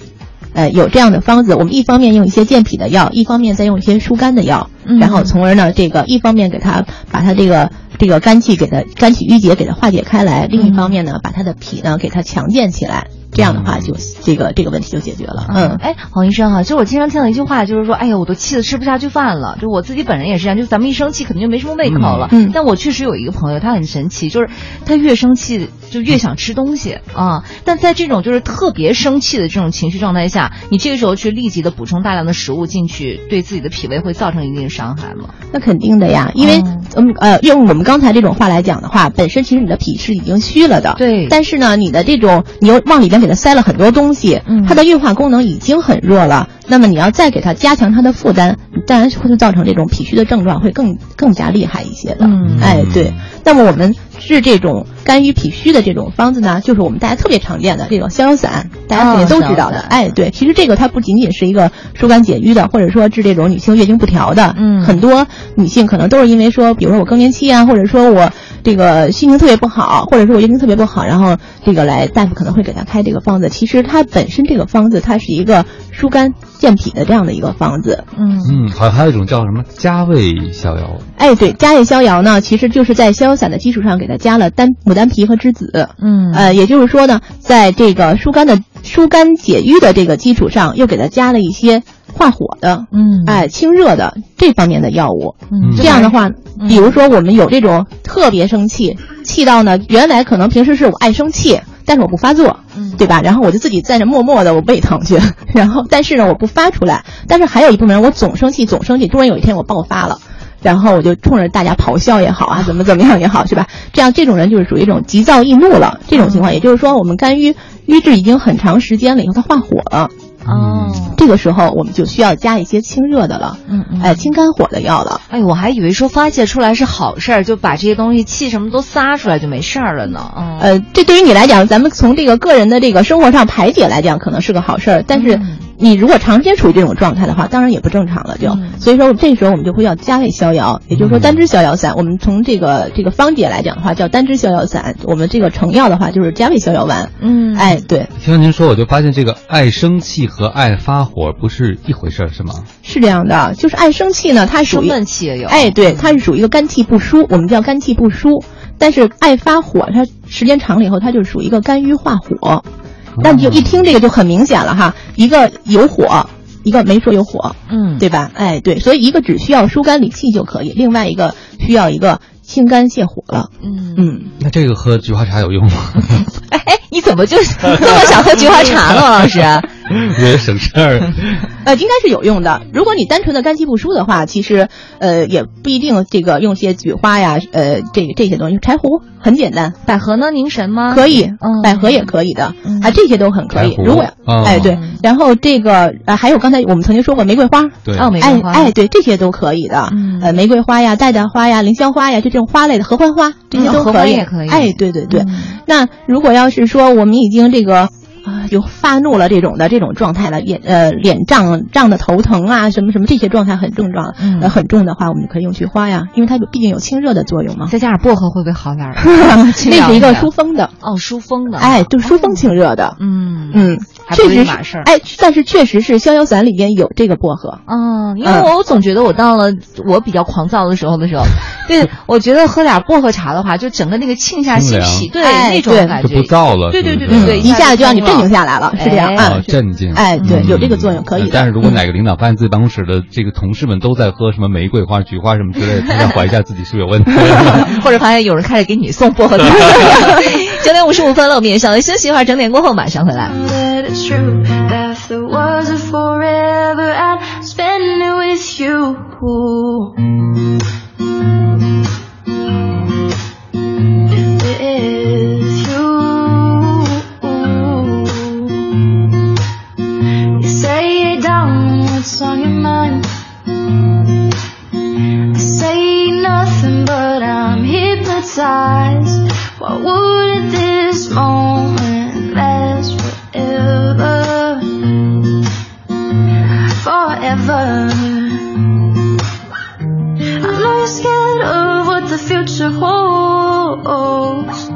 呃，有这样的方子，我们一方面用一些健脾的药，一方面再用一些疏肝的药，然后从而呢，这个一方面给它把它这个这个肝气给它肝气郁结给它化解开来，另一方面呢，把它的脾呢给它强健起来。这样的话，就这个这个问题就解决了。嗯，哎，黄医生哈，就我经常听到一句话，就是说，哎呀，我都气得吃不下去饭了。就我自己本人也是这样，就咱们一生气，可能就没什么胃口了。嗯，但我确实有一个朋友，他很神奇，就是他越生气就越想吃东西啊。但在这种就是特别生气的这种情绪状态下，你这个时候去立即的补充大量的食物进去，对自己的脾胃会造成一定伤害吗？那肯定的呀，因为嗯呃，用我们刚才这种话来讲的话，本身其实你的脾是已经虚了的，对。但是呢，你的这种你又往里边给它塞了很多东西，它的运化功能已经很弱了。那么你要再给它加强它的负担，当然会造成这种脾虚的症状会更更加厉害一些的。嗯，哎，对。那么我们治这种肝郁脾虚的这种方子呢，就是我们大家特别常见的这种逍遥散，大家肯定都知道的。哎，对，其实这个它不仅仅是一个疏肝解郁的，或者说治这种女性月经不调的。嗯，很多女性可能都是因为说，比如说我更年期啊，或者说我这个心情特别不好，或者说我月经特别不好，然后这个来大夫可能会给她开这个方子。其实它本身这个方子它是一个疏肝健脾的这样的一个方子。嗯嗯，好像还有一种叫什么加味逍遥。哎，对，加味逍遥呢，其实就是在逍遥散的基础上给它加了丹牡丹皮和栀子。嗯，呃，也就是说呢，在这个疏肝的疏肝解郁的这个基础上，又给它加了一些化火的，嗯，哎，清热的这方面的药物。嗯，这样的话，比如说我们有这种特别生气，气到呢，原来可能平时是我爱生气。但是我不发作，嗯，对吧？然后我就自己在那默默的我胃疼去，然后但是呢我不发出来。但是还有一部分人我总生气总生气，突然有一天我爆发了，然后我就冲着大家咆哮也好啊，怎么怎么样也好，是吧？这样这种人就是属于一种急躁易怒了。这种情况，也就是说我们肝郁郁滞已经很长时间了以后，它化火了。哦，这个时候我们就需要加一些清热的了，嗯嗯，哎，清肝火的药了。哎，我还以为说发泄出来是好事儿，就把这些东西气什么都撒出来就没事儿了呢。嗯，呃，这对于你来讲，咱们从这个个人的这个生活上排解来讲，可能是个好事儿，但是你如果长时间处于这种状态的话，当然也不正常了。就所以说，这时候我们就会要加味逍遥，也就是说单支逍遥散。我们从这个这个方解来讲的话，叫单支逍遥散。我们这个成药的话，就是加味逍遥丸。嗯，哎，对。听完您说，我就发现这个爱生气和爱发火不是一回事儿，是吗？是这样的，就是爱生气呢，它属于生闷气也有。哎，对，它是属于一个肝气不舒，我们叫肝气不舒。但是爱发火，它时间长了以后，它就属于一个肝郁化火。那你就一听这个就很明显了哈，一个有火，一个没说有火，嗯，对吧？哎，对，所以一个只需要疏肝理气就可以，另外一个需要一个清肝泻火了。嗯嗯，那这个喝菊花茶有用吗？哎哎，你怎么就 那么想喝菊花茶呢，王老师？为了省事儿。呃，应该是有用的。如果你单纯的肝气不舒的话，其实呃也不一定这个用些菊花呀，呃这个这些东西，柴胡很简单。百合呢？凝神吗？可以，嗯，百合也可以的，啊，这些都很可以。如果哎对，然后这个呃还有刚才我们曾经说过玫瑰花，对，哦玫瑰花，哎对，这些都可以的。呃，玫瑰花呀、黛黛花呀、凌霄花呀，就这种花类的合欢花，这些都可以。也可以。哎，对对对。那如果要是说我们已经这个。啊，就发怒了这种的这种状态了，脸呃脸胀胀的头疼啊，什么什么这些状态很症状，呃很重的话，我们就可以用菊花呀，因为它毕竟有清热的作用嘛。再加上薄荷会不会好点儿？那是一个疏风的。哦，疏风的，哎，就疏风清热的。嗯。嗯，确实是哎，但是确实是逍遥散里边有这个薄荷。嗯，因为我总觉得我到了我比较狂躁的时候的时候，对我觉得喝点薄荷茶的话，就整个那个沁下心脾，对那种感觉就不燥了，对对对对对，一下子就让你镇静下来了，是这样啊，镇静。哎，对，有这个作用，可以。但是如果哪个领导发现自己办公室的这个同事们都在喝什么玫瑰花、菊花什么之类的，他要怀疑一下自己是不是有问题，或者发现有人开始给你送薄荷。九点五十五分了，我们也稍微休息一会儿，整点过后马上回来。On your mind. I say nothing, but I'm hypnotized. Why wouldn't this moment last forever? Forever. I know you're scared of what the future holds.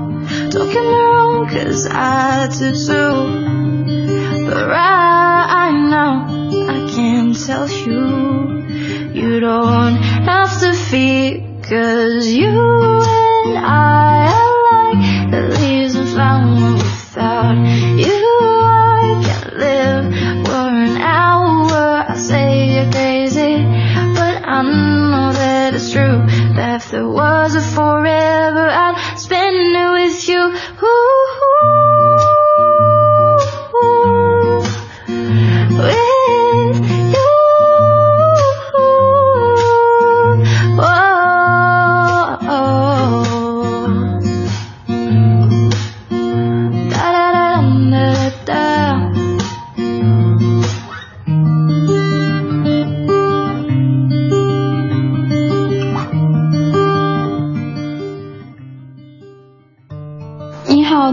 Don't get me wrong, cause I do too. But right now, I can tell you, you don't have to fear, cause you and I are like the leaves in flower without you. I can't live for an hour. I say you're crazy, but I know that it's true. That if there was a forever, I'd spend it with you. Ooh,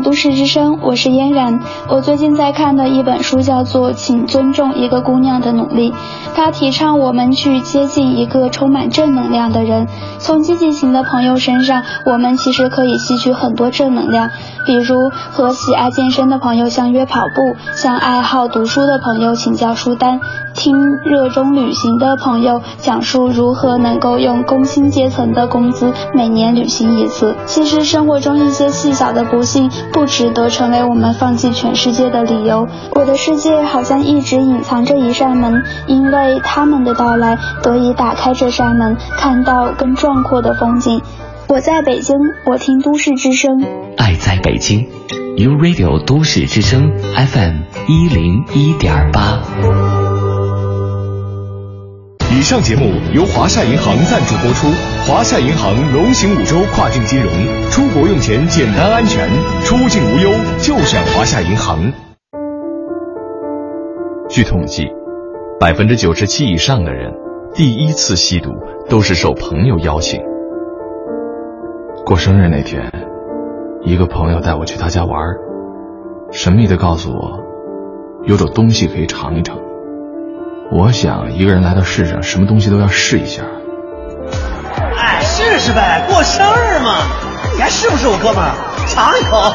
都市之声，我是嫣然。我最近在看的一本书叫做《请尊重一个姑娘的努力》，它提倡我们去接近一个充满正能量的人。从积极型的朋友身上，我们其实可以吸取很多正能量，比如和喜爱健身的朋友相约跑步，向爱好读书的朋友请教书单，听热衷旅行的朋友讲述如何能够用工薪阶层的工资每年旅行一次。其实生活中一些细小的不幸不值得成为我们放弃全世界的理由。我的世界好像一直隐藏着一扇门，因为他们的到来，得以打开这扇门，看到更壮阔的风景。我在北京，我听都市之声。爱在北京，U Radio 都市之声 FM 一零一点八。以上节目由华夏银行赞助播出。华夏银行龙行五洲跨境金融，出国用钱简单安全，出境无忧就选华夏银行。据统计，百分之九十七以上的人第一次吸毒都是受朋友邀请。过生日那天，一个朋友带我去他家玩，神秘的告诉我，有种东西可以尝一尝。我想，一个人来到世上，什么东西都要试一下。哎，试试呗，过生日嘛！你还是不是我哥们儿？尝一口。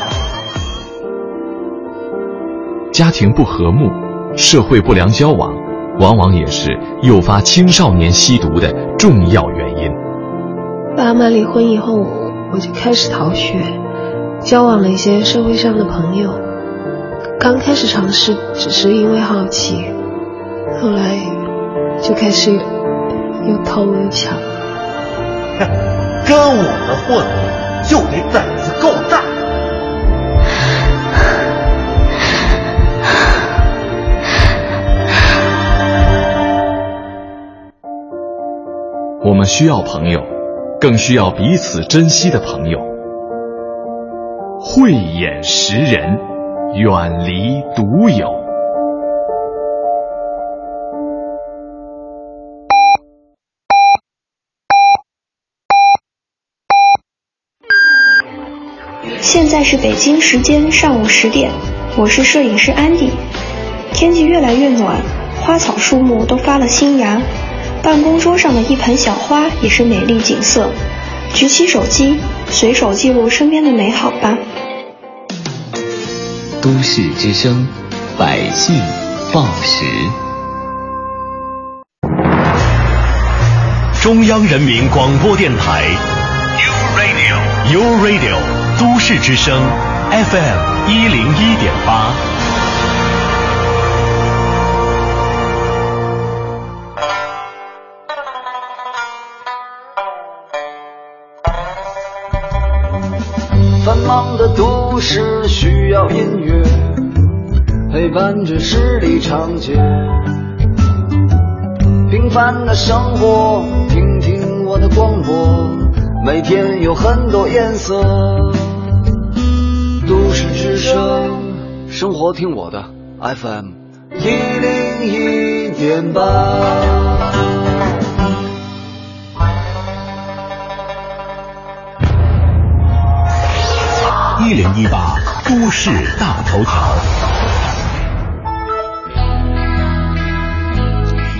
家庭不和睦，社会不良交往，往往也是诱发青少年吸毒的重要原因。爸妈离婚以后，我就开始逃学，交往了一些社会上的朋友。刚开始尝试，只是因为好奇。后来就开始又偷又抢，跟我们混就得胆子够大。我们需要朋友，更需要彼此珍惜的朋友。慧眼识人，远离独有。在是北京时间上午十点，我是摄影师安迪。天气越来越暖，花草树木都发了新芽，办公桌上的一盆小花也是美丽景色。举起手机，随手记录身边的美好吧。都市之声，百姓报时。中央人民广播电台，U Radio，U Radio。都市之声，FM 一零一点八。繁忙的都市需要音乐陪伴着十里长街，平凡的生活，听听我的广播，每天有很多颜色。之声，生活听我的 FM 一零一点八，一零一八都市大头条。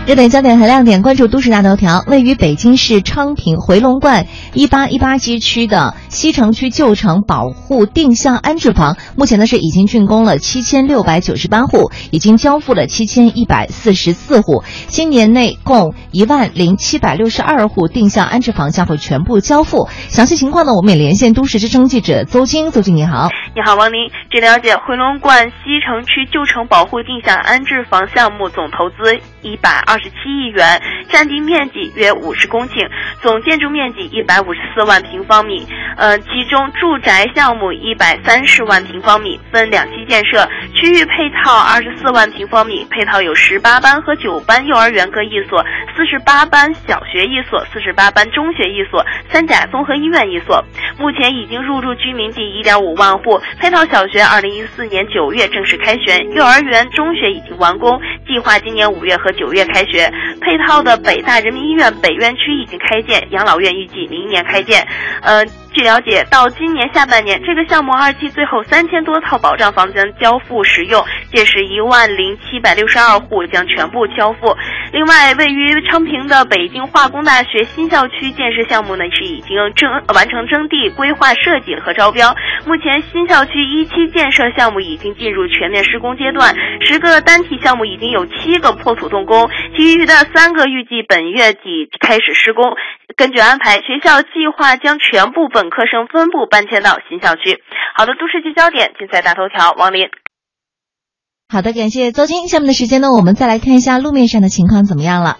热点焦点和亮点，关注都市大头条。位于北京市昌平回龙观一八一八街区的西城区旧城保护定向安置房，目前呢是已经竣工了七千六百九十八户，已经交付了七千一百四十四户。今年内共一万零七百六十二户定向安置房将会全部交付。详细情况呢，我们也连线都市之声记者邹晶。邹晶你好，你好王林。据了解，回龙观西城区旧城保护定向安置房项目总投资一百。二十七亿元，占地面积约五十公顷，总建筑面积一百五十四万平方米。呃，其中住宅项目一百三十万平方米，分两期建设，区域配套二十四万平方米，配套有十八班和九班幼儿园各一所，四十八班小学一所，四十八班中学一所，三甲综合医院一所。目前已经入住居民地一点五万户，配套小学二零一四年九月正式开学，幼儿园、中学已经完工，计划今年五月和九月开。开学配套的北大人民医院北院区已经开建，养老院预计明年开建。呃，据了解，到今年下半年，这个项目二期最后三千多套保障房将交付使用，届时一万零七百六十二户将全部交付。另外，位于昌平的北京化工大学新校区建设项目呢，是已经征完成征地、规划设计和招标。目前，新校区一期建设项目已经进入全面施工阶段，十个单体项目已经有七个破土动工，其余的三个预计本月底开始施工。根据安排，学校计划将全部本本科生分部搬迁到新校区。好的，都市聚焦点，竞赛大头条，王林。好的，感谢邹青。下面的时间呢，我们再来看一下路面上的情况怎么样了。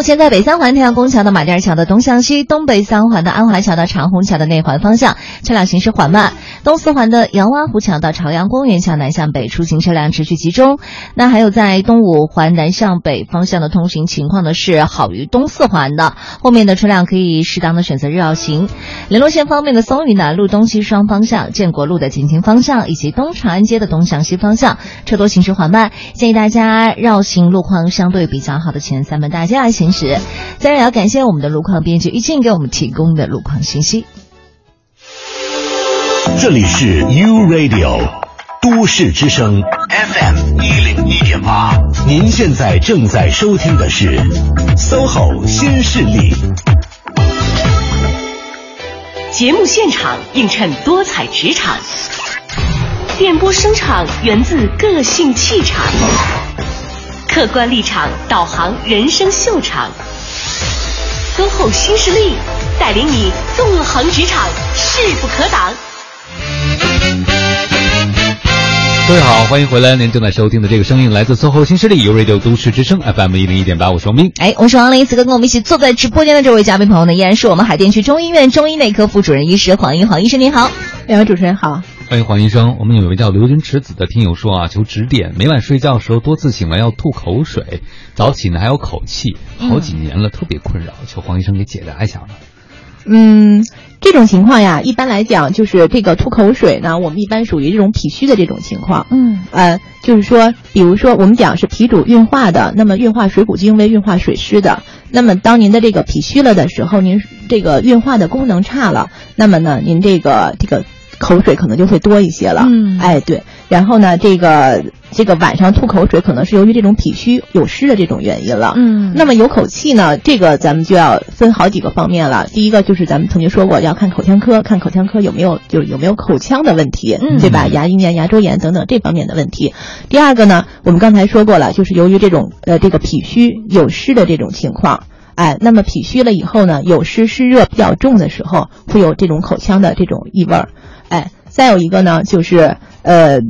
目前在北三环太阳宫桥的马甸桥的东向西、东北三环的安华桥到长虹桥的内环方向车辆行驶缓慢；东四环的杨洼湖桥到朝阳公园桥南向北出行车辆持续集中。那还有在东五环南向北方向的通行情况呢是好于东四环的，后面的车辆可以适当的选择绕行。联络线方面的松榆南路东西双方向、建国路的进京方向以及东长安街的东向西方向车多行驶缓慢，建议大家绕行路况相对比较好的前三门大街来行。行驶，当然也要感谢我们的路况编辑玉静给我们提供的路况信息。这里是 U Radio 都市之声 FM 一零一点八，您现在正在收听的是 SOHO 新势力。节目现场映衬多彩职场，电波声场源自个性气场。客观立场，导航人生秀场，SOHO 新势力带领你纵横职场，势不可挡。各位好，欢迎回来！您正在收听的这个声音来自 SOHO 新势力由 Radio 都市之声 FM 一零一点八，我是王斌。哎，我是王林。此刻跟我们一起坐在直播间的这位嘉宾朋友呢，依然是我们海淀区中医院中医内科副主任医师黄英黄医生，您好。两位主持人好。欢迎黄医生，我们有一位叫刘云池子的听友说啊，求指点，每晚睡觉的时候多次醒来要吐口水，早起呢还有口气，好几年了，特别困扰，求黄医生给解答一下吧。嗯，这种情况呀，一般来讲就是这个吐口水呢，我们一般属于这种脾虚的这种情况。嗯，呃，就是说，比如说我们讲是脾主运化的，那么运化水谷精微，运化水湿的。那么当您的这个脾虚了的时候，您这个运化的功能差了，那么呢，您这个这个。口水可能就会多一些了，嗯，哎对，然后呢，这个这个晚上吐口水可能是由于这种脾虚有湿的这种原因了，嗯，那么有口气呢，这个咱们就要分好几个方面了。第一个就是咱们曾经说过要看口腔科，看口腔科有没有就是有没有口腔的问题，嗯，对吧？牙龈炎、牙周炎等等这方面的问题。第二个呢，我们刚才说过了，就是由于这种呃这个脾虚有湿的这种情况，哎，那么脾虚了以后呢，有湿湿热比较重的时候，会有这种口腔的这种异味儿。哎，再有一个呢，就是呃，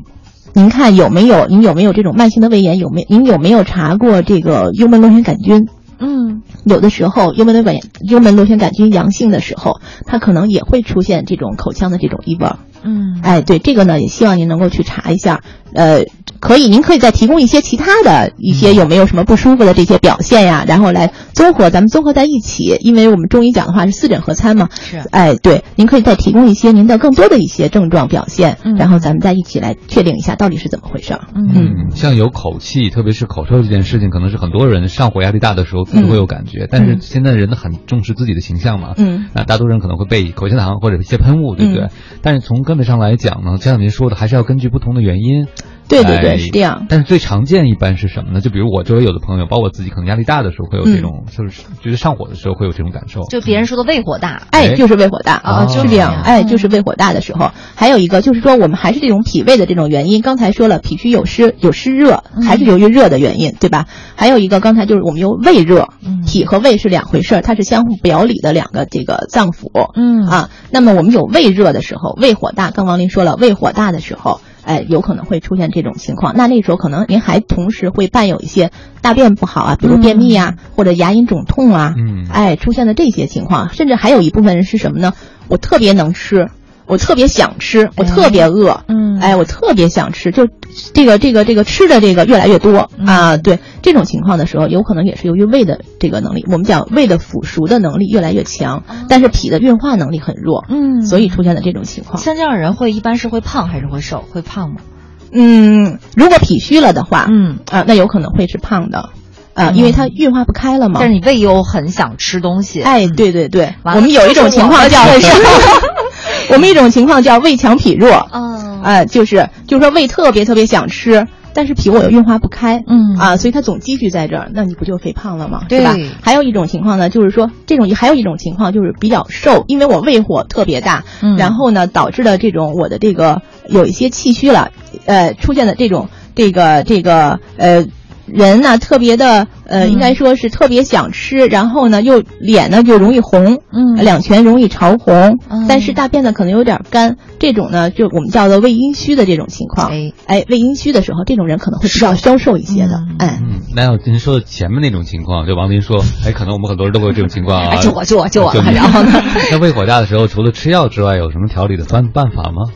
您看有没有您有没有这种慢性的胃炎？有没您有没有查过这个幽门螺旋杆菌？嗯，有的时候幽门螺杆幽门螺旋杆菌阳性的时候，它可能也会出现这种口腔的这种异味。嗯，哎，对这个呢，也希望您能够去查一下。呃，可以，您可以再提供一些其他的一些有没有什么不舒服的这些表现呀，然后来综合，咱们综合在一起。因为我们中医讲的话是四诊合参嘛。是。哎，对，您可以再提供一些您的更多的一些症状表现，然后咱们再一起来确定一下到底是怎么回事。嗯，像有口气，特别是口臭这件事情，可能是很多人上火压力大的时候自己会有感觉。但是现在人很重视自己的形象嘛。嗯。那大多数人可能会备口香糖或者一些喷雾，对不对？但是从根本上来讲呢，就像您说的，还是要根据不同的原因。对对对，是这样。但是最常见一般是什么呢？就比如我周围有的朋友，包括我自己，可能压力大的时候会有这种，就是觉得上火的时候会有这种感受。就别人说的胃火大，哎，就是胃火大啊，就是这样，哎，就是胃火大的时候。还有一个就是说，我们还是这种脾胃的这种原因。刚才说了，脾虚有湿，有湿热，还是由于热的原因，对吧？还有一个，刚才就是我们有胃热，脾和胃是两回事儿，它是相互表里的两个这个脏腑。嗯啊，那么我们有胃热的时候，胃火大。刚王林说了，胃火大的时候。哎，有可能会出现这种情况。那那时候可能您还同时会伴有一些大便不好啊，比如便秘啊，或者牙龈肿痛啊。嗯，哎，出现的这些情况，甚至还有一部分人是什么呢？我特别能吃。我特别想吃，我特别饿，嗯，哎，我特别想吃，就这个这个这个吃的这个越来越多啊，对这种情况的时候，有可能也是由于胃的这个能力，我们讲胃的腐熟的能力越来越强，但是脾的运化能力很弱，嗯，所以出现了这种情况。像这样的人会一般是会胖还是会瘦？会胖吗？嗯，如果脾虚了的话，嗯啊，那有可能会是胖的。啊，因为它运化不开了嘛。但是你胃又很想吃东西。哎，对对对，我们有一种情况叫，我们一种情况叫胃强脾弱。嗯，哎，就是就是说胃特别特别想吃。但是脾我又运化不开，嗯啊，所以它总积聚在这儿，那你不就肥胖了吗？对吧？还有一种情况呢，就是说这种还有一种情况就是比较瘦，因为我胃火特别大，嗯，然后呢导致了这种我的这个有一些气虚了，呃，出现的这种这个这个呃。人呢特别的，呃，应该说是特别想吃，然后呢又脸呢就容易红，嗯，两全容易潮红，但是大便呢可能有点干，这种呢就我们叫做胃阴虚的这种情况。哎，哎，胃阴虚的时候，这种人可能会比较消瘦一些的。哎，嗯，那要您说的前面那种情况，就王林说，哎，可能我们很多人都会有这种情况啊。就我就我就我，然后呢？那胃火大的时候，除了吃药之外，有什么调理的办办法吗？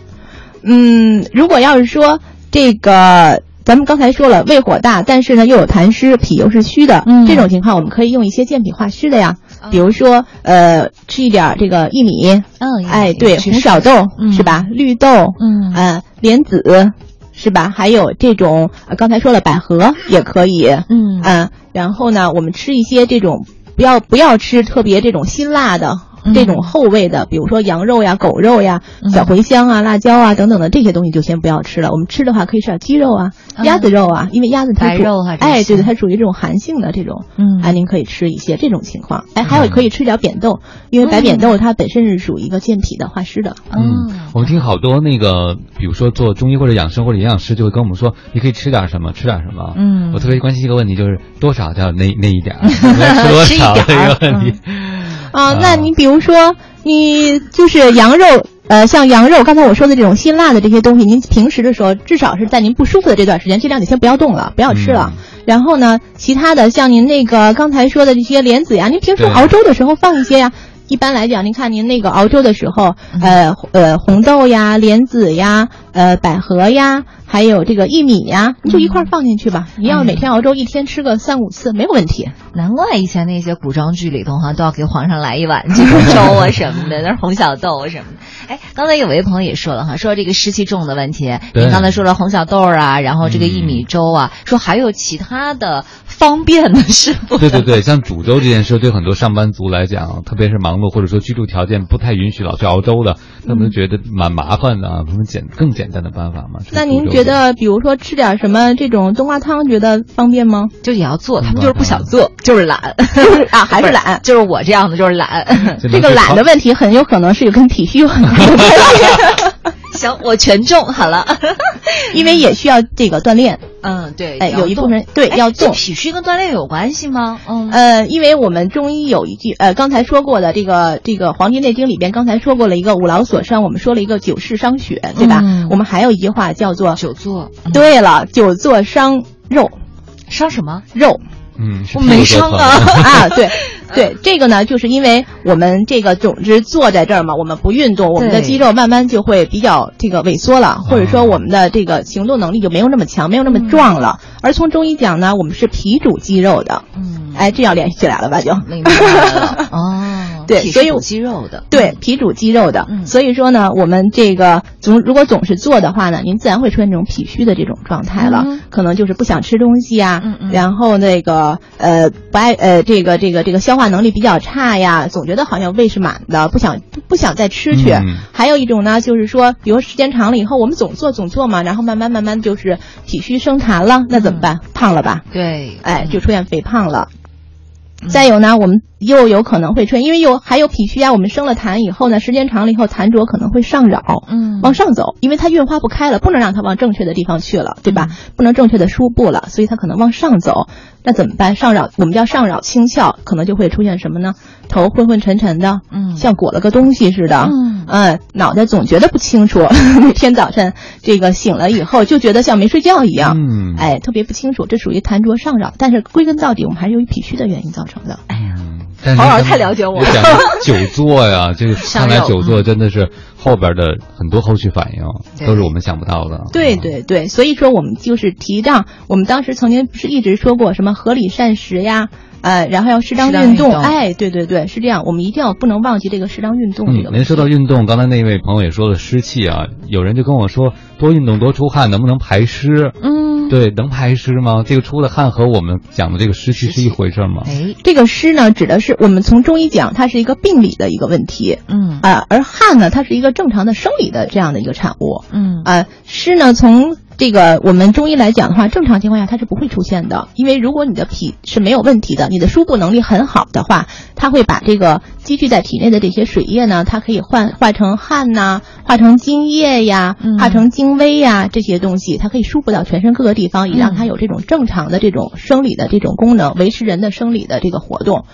嗯，如果要是说这个。咱们刚才说了，胃火大，但是呢又有痰湿，脾又是虚的，这种情况我们可以用一些健脾化湿的呀，比如说呃吃一点这个薏米，嗯，哎对，红小豆是吧？绿豆，嗯，呃莲子是吧？还有这种刚才说了百合也可以，嗯啊，然后呢我们吃一些这种不要不要吃特别这种辛辣的。这种厚味的，比如说羊肉呀、狗肉呀、小茴香啊、辣椒啊等等的这些东西，就先不要吃了。我们吃的话，可以吃点鸡肉啊、鸭子肉啊，因为鸭子它属哎，对对，它属于这种寒性的这种，嗯，哎，您可以吃一些这种情况。哎，还有可以吃点扁豆，因为白扁豆它本身是属于一个健脾的、化湿的。嗯，我们听好多那个，比如说做中医或者养生或者营养师就会跟我们说，你可以吃点什么，吃点什么。嗯，我特别关心一个问题，就是多少叫那那一点，吃多少这个问题。啊，那你比如说，你就是羊肉，呃，像羊肉，刚才我说的这种辛辣的这些东西，您平时的时候，至少是在您不舒服的这段时间，尽量你先不要动了，不要吃了。然后呢，其他的像您那个刚才说的这些莲子呀，您平时熬粥的时候放一些呀。一般来讲，您看您那个熬粥的时候，呃呃，红豆呀、莲子呀、呃百合呀，还有这个薏米呀，你就一块放进去吧。你要每天熬粥，一天吃个三五次没有问题。难怪以前那些古装剧里头哈都要给皇上来一碗这个粥啊什么的，那是红小豆啊什么的。哎，刚才有位朋友也说了哈，说这个湿气重的问题。您刚才说了红小豆啊，然后这个薏米粥啊，说还有其他的。方便的是不？对对对，像煮粥这件事，对很多上班族来讲，特别是忙碌或者说居住条件不太允许老去熬粥的，他们觉得蛮麻烦的啊。他们简更简单的办法嘛？那您觉得，比如说吃点什么这种冬瓜汤，觉得方便吗？就也要做，他们就是不想做，就是懒，啊，还是懒，就是我这样的，就是懒。这个懒的问题很有可能是跟体虚有关系。行，我全中好了，因为也需要这个锻炼。嗯，对，哎，有一部分对要动。脾虚跟锻炼有关系吗？嗯，呃，因为我们中医有一句，呃，刚才说过的这个这个《黄帝内经》里边，刚才说过了一个五劳所伤，我们说了一个久视伤血，对吧？我们还有一句话叫做久坐。对了，久坐伤肉，伤什么肉？嗯，我没伤啊。啊，对。对这个呢，就是因为我们这个总之坐在这儿嘛，我们不运动，我们的肌肉慢慢就会比较这个萎缩了，或者说我们的这个行动能力就没有那么强，没有那么壮了。而从中医讲呢，我们是脾主肌肉的，嗯，哎，这要联系起来了吧？就？明白了。哦，对，所以有肌肉的，对，脾主肌肉的，所以说呢，我们这个总如果总是做的话呢，您自然会出现这种脾虚的这种状态了，可能就是不想吃东西呀，然后那个呃不爱呃这个这个这个消化。能力比较差呀，总觉得好像胃是满的，不想不想再吃去。还有一种呢，就是说，比如时间长了以后，我们总做总做嘛，然后慢慢慢慢就是脾虚生痰了，那怎么办？胖了吧？对，哎，就出现肥胖了。再有呢，我们又有可能会出现，因为有还有脾虚啊，我们生了痰以后呢，时间长了以后，痰浊可能会上扰，嗯，往上走，因为它运化不开了，不能让它往正确的地方去了，对吧？不能正确的输布了，所以它可能往上走。那怎么办？上扰，我们叫上扰清窍，可能就会出现什么呢？头昏昏沉沉的，嗯，像裹了个东西似的，嗯，嗯，脑袋总觉得不清楚，每天早晨这个醒了以后就觉得像没睡觉一样，嗯，哎，特别不清楚，这属于痰浊上扰，但是归根到底，我们还是由于脾虚的原因造成的。哎呀。黄老师太了解我了。久坐呀，这个 看来久坐真的是后边的很多后续反应都是我们想不到的。对对对，所以说我们就是提倡，我们当时曾经不是一直说过什么合理膳食呀，呃，然后要适当运动。哎，对对对，是这样，我们一定要不能忘记这个适当运动这个。您说到运动，刚才那位朋友也说了湿气啊，有人就跟我说多运动多出汗能不能排湿？嗯。对，能排湿吗？这个出的汗和我们讲的这个湿气是一回事吗？哎，这个湿呢，指的是我们从中医讲，它是一个病理的一个问题。嗯啊，而汗呢，它是一个正常的生理的这样的一个产物。嗯啊，湿呢，从这个我们中医来讲的话，正常情况下它是不会出现的，因为如果你的脾是没有问题的，你的输布能力很好的话，它会把这个积聚在体内的这些水液呢，它可以换化成汗呐，化成精液呀，化成精微呀这些东西，它可以输布到全身各个地方，以让它有这种正常的这种生理的这种功能，维持人的生理的这个活动。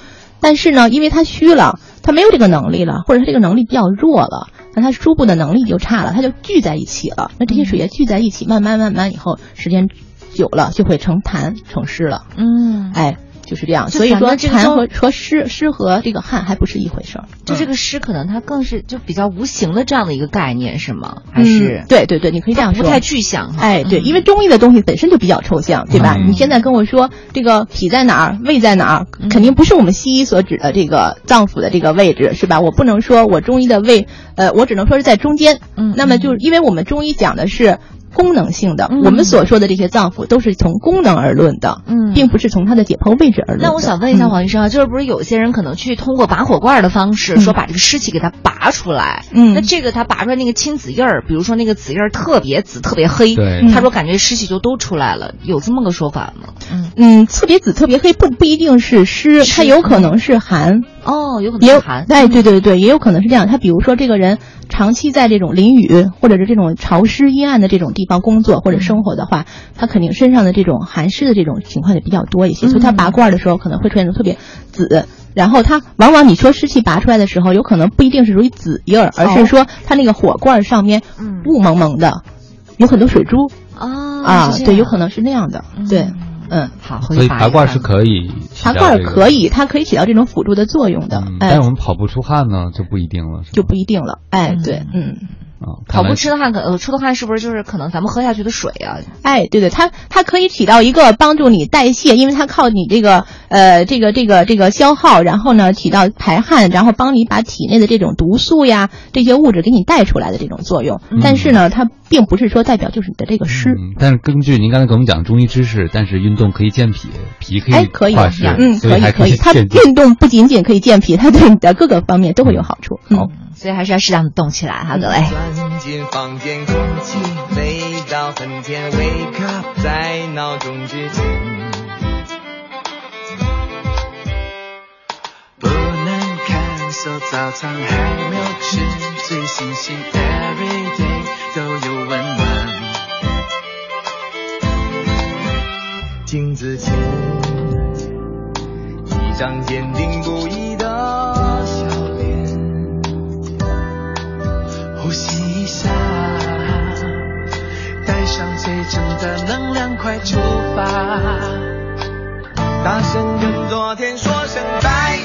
但是呢，因为它虚了，它没有这个能力了，或者他这个能力比较弱了。那它输布的能力就差了，它就聚在一起了。那这些水液聚在一起，慢慢慢慢以后，时间久了就会成痰成湿了。嗯，哎。就是这样，所以说痰和和湿湿和这个汗还不是一回事儿。就这个湿可能它更是就比较无形的这样的一个概念是吗？还是对对对，你可以这样说，不太具象。哎，对，因为中医的东西本身就比较抽象，对吧？你现在跟我说这个脾在哪儿，胃在哪儿，肯定不是我们西医所指的这个脏腑的这个位置，是吧？我不能说我中医的胃，呃，我只能说是在中间。嗯，那么就是因为我们中医讲的是。功能性的，我们所说的这些脏腑都是从功能而论的，嗯，并不是从它的解剖位置而论。那我想问一下黄医生啊，就是不是有些人可能去通过拔火罐的方式，说把这个湿气给它拔出来？嗯，那这个他拔出来那个青紫印儿，比如说那个紫印儿特别紫、特别黑，对，他说感觉湿气就都出来了，有这么个说法吗？嗯嗯，特别紫、特别黑不不一定是湿，它有可能是寒。哦，有可能是寒。哎，对对对，也有可能是这样。他比如说这个人。长期在这种淋雨或者是这种潮湿阴暗的这种地方工作或者生活的话，他肯定身上的这种寒湿的这种情况就比较多一些，所以他拔罐的时候可能会出现特别紫。然后他往往你说湿气拔出来的时候，有可能不一定是属于紫印儿，而是说他那个火罐上面雾蒙蒙的，有很多水珠啊啊，对，有可能是那样的，对。嗯，好，所以拔罐是可以，拔罐可以，它可以起到这种辅助的作用的。但是我们跑步出汗呢，就不一定了，就不一定了。哎，对，嗯。跑步出的汗可呃出的汗是不是就是可能咱们喝下去的水啊？哎，对对，它它可以起到一个帮助你代谢，因为它靠你这个呃这个这个这个消耗，然后呢起到排汗，然后帮你把体内的这种毒素呀这些物质给你带出来的这种作用。但是呢，它并不是说代表就是你的这个湿。但是根据您刚才给我们讲中医知识，但是运动可以健脾，脾可以可以化湿，嗯，可以可以。它运动不仅仅可以健脾，它对你的各个方面都会有好处。好。所以还是要适当的动起来哈，各位。钻进房间，空气味道很甜，Wake up 在闹钟之前。不能看守早餐还没有吃，最新鲜，Every day 都有温暖。镜子前，一张坚定不移呼吸一下，带上最真的能量，快出发！大声跟昨天说声拜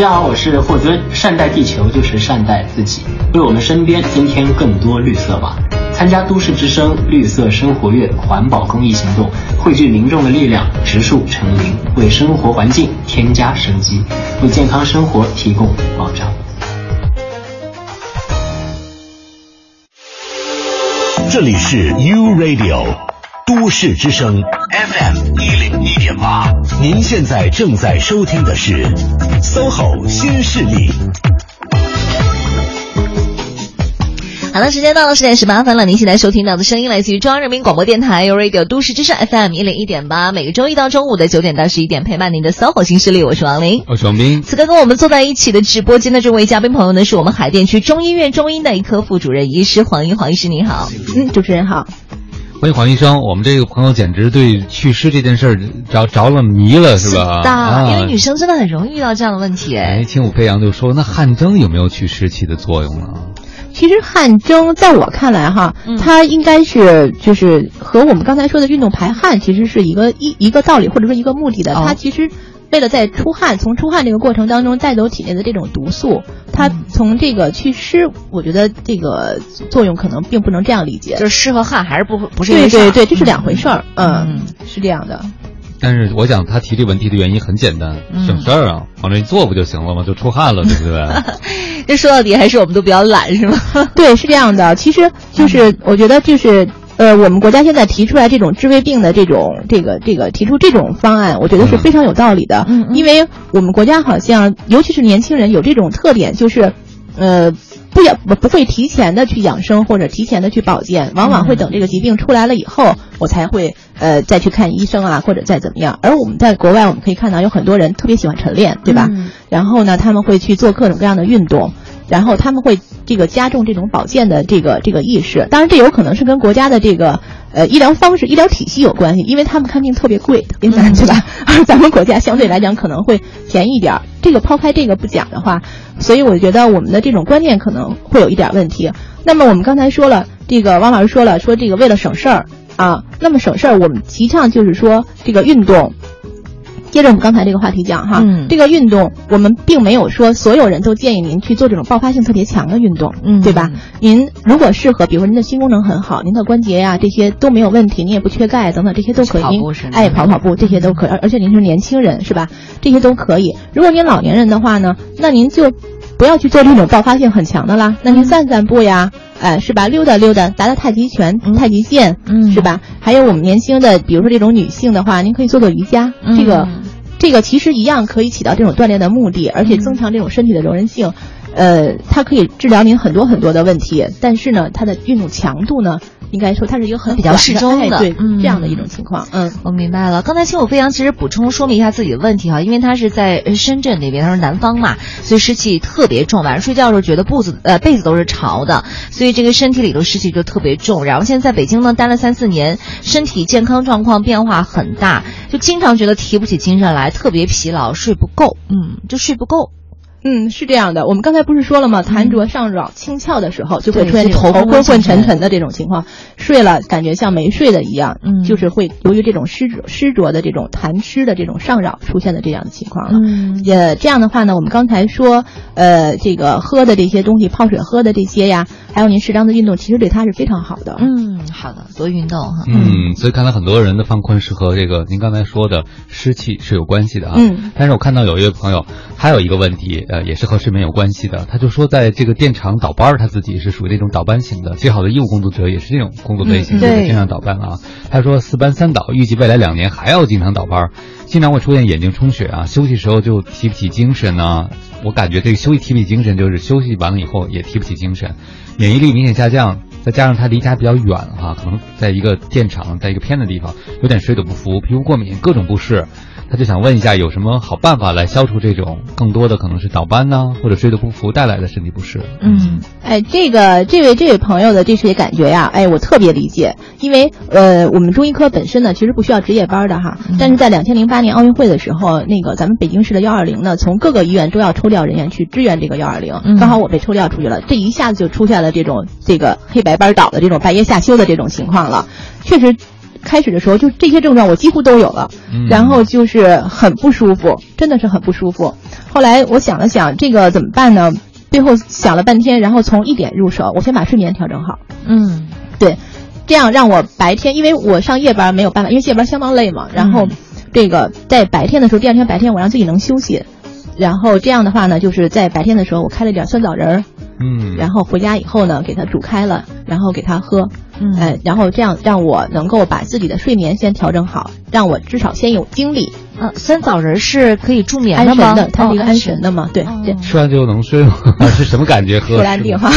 大家好，我是霍尊。善待地球就是善待自己，为我们身边增添更多绿色吧。参加都市之声绿色生活月环保公益行动，汇聚民众的力量，植树成林，为生活环境添加生机，为健康生活提供保障。这里是 U Radio 都市之声 FM 一零一点八，您现在正在收听的是 SOHO 新势力。好了，时间到了十点十八分了。您现在收听到的声音来自于中央人民广播电台 u Radio 都市之声 FM 一零一点八，每个周一到周五的九点到十一点陪伴您的 SOHO 新势力，我是王琳，我是王斌。此刻跟我们坐在一起的直播间的这位嘉宾朋友呢，是我们海淀区中医院中医内科副主任医师黄英，黄医师你好。嗯，主持人好。欢迎黄医生，我们这个朋友简直对祛湿这件事儿着着了迷了，是吧？是的，啊、因为女生真的很容易遇到这样的问题。哎，轻舞飞扬就说，那汗蒸有没有祛湿气的作用呢？其实汗蒸在我看来哈，嗯它应该是就是和我们刚才说的运动排汗其实是一个一一个道理或者说一个目的的。哦、它其实为了在出汗，从出汗这个过程当中带走体内的这种毒素，它从这个祛湿，我觉得这个作用可能并不能这样理解。就是湿和汗还是不不是对对对，这是两回事儿。嗯，嗯是这样的。但是我想他提这问题的原因很简单，嗯、省事儿啊，往那一坐不就行了吗？就出汗了，对不对？这说到底还是我们都比较懒，是吗？对，是这样的。其实就是我觉得就是呃，我们国家现在提出来这种治胃病的这种这个这个提出这种方案，我觉得是非常有道理的。嗯，因为我们国家好像尤其是年轻人有这种特点，就是呃。不要不不会提前的去养生或者提前的去保健，往往会等这个疾病出来了以后，我才会呃再去看医生啊，或者再怎么样。而我们在国外，我们可以看到有很多人特别喜欢晨练，对吧？嗯、然后呢，他们会去做各种各样的运动，然后他们会这个加重这种保健的这个这个意识。当然，这有可能是跟国家的这个呃医疗方式、医疗体系有关系，因为他们看病特别贵，对吧？对吧？而咱们国家相对来讲可能会便宜一点。这个抛开这个不讲的话，所以我觉得我们的这种观念可能会有一点问题。那么我们刚才说了，这个王老师说了，说这个为了省事儿啊，那么省事儿，我们提倡就是说这个运动。接着我们刚才这个话题讲哈，嗯、这个运动我们并没有说所有人都建议您去做这种爆发性特别强的运动，嗯，对吧？您如果适合，比如说您的心功能很好，您的关节呀、啊、这些都没有问题，您也不缺钙等等，这些都可以。您爱跑跑步这些都可以，而且您是年轻人是吧？这些都可以。如果您老年人的话呢，那您就不要去做这种爆发性很强的啦，那您散散步呀。哎，是吧？溜达溜达，打打太极拳、嗯、太极剑，嗯，是吧？还有我们年轻的，比如说这种女性的话，您可以做做瑜伽，嗯、这个。这个其实一样可以起到这种锻炼的目的，而且增强这种身体的柔韧性，呃，它可以治疗您很多很多的问题。但是呢，它的运动强度呢，应该说它是一个很比较适中的，对、嗯、这样的一种情况。嗯，我明白了。刚才轻舞飞扬其实补充说明一下自己的问题哈，因为他是在深圳那边，他是南方嘛，所以湿气特别重，晚上睡觉的时候觉得布子呃被子都是潮的，所以这个身体里头湿气就特别重。然后现在在北京呢待了三四年，身体健康状况变化很大，就经常觉得提不起精神来，特别疲劳，睡不够，嗯，就睡不够。嗯，是这样的。我们刚才不是说了吗？痰浊上扰、清窍的时候，就会出现这头昏昏沉沉的这种情况。睡了感觉像没睡的一样，嗯，就是会由于这种湿浊、湿浊的这种痰湿的这种上扰出现的这样的情况了。嗯，呃，这样的话呢，我们刚才说，呃，这个喝的这些东西，泡水喝的这些呀，还有您适当的运动，其实对它是非常好的。嗯，好的，多运动哈。嗯，所以看来很多人的犯困是和这个您刚才说的湿气是有关系的啊。嗯，但是我看到有一位朋友还有一个问题。呃，也是和睡眠有关系的。他就说，在这个电厂倒班，他自己是属于那种倒班型的。最好的医务工作者也是这种工作类型，就是经常倒班啊。他说四班三倒，预计未来两年还要经常倒班，经常会出现眼睛充血啊，休息时候就提不起精神呢。我感觉这个休息提不起精神，就是休息完了以后也提不起精神，免疫力明显下降，再加上他离家比较远哈，可能在一个电厂，在一个偏的地方，有点水土不服，皮肤过敏，各种不适。他就想问一下，有什么好办法来消除这种更多的可能是倒班呢，或者睡得不服带来的身体不适？嗯，哎，这个这位这位朋友的这些感觉呀，哎，我特别理解，因为呃，我们中医科本身呢，其实不需要值夜班的哈，但是在两千零八年奥运会的时候，那个咱们北京市的幺二零呢，从各个医院都要抽调人员去支援这个幺二零，刚好我被抽调出去了，这一下子就出现了这种这个黑白班倒的这种半夜下休的这种情况了，确实。开始的时候就这些症状我几乎都有了，然后就是很不舒服，真的是很不舒服。后来我想了想，这个怎么办呢？最后想了半天，然后从一点入手，我先把睡眠调整好。嗯，对，这样让我白天，因为我上夜班没有办法，因为夜班相当累嘛。然后这个在白天的时候，第二天白天我让自己能休息，然后这样的话呢，就是在白天的时候我开了点酸枣仁儿。嗯，然后回家以后呢，给它煮开了，然后给它喝，嗯，哎，然后这样让我能够把自己的睡眠先调整好，让我至少先有精力。嗯，酸枣仁是可以助眠的吗？它是一个安神的嘛？对对，吃完就能睡吗？是什么感觉？喝？不安定哈，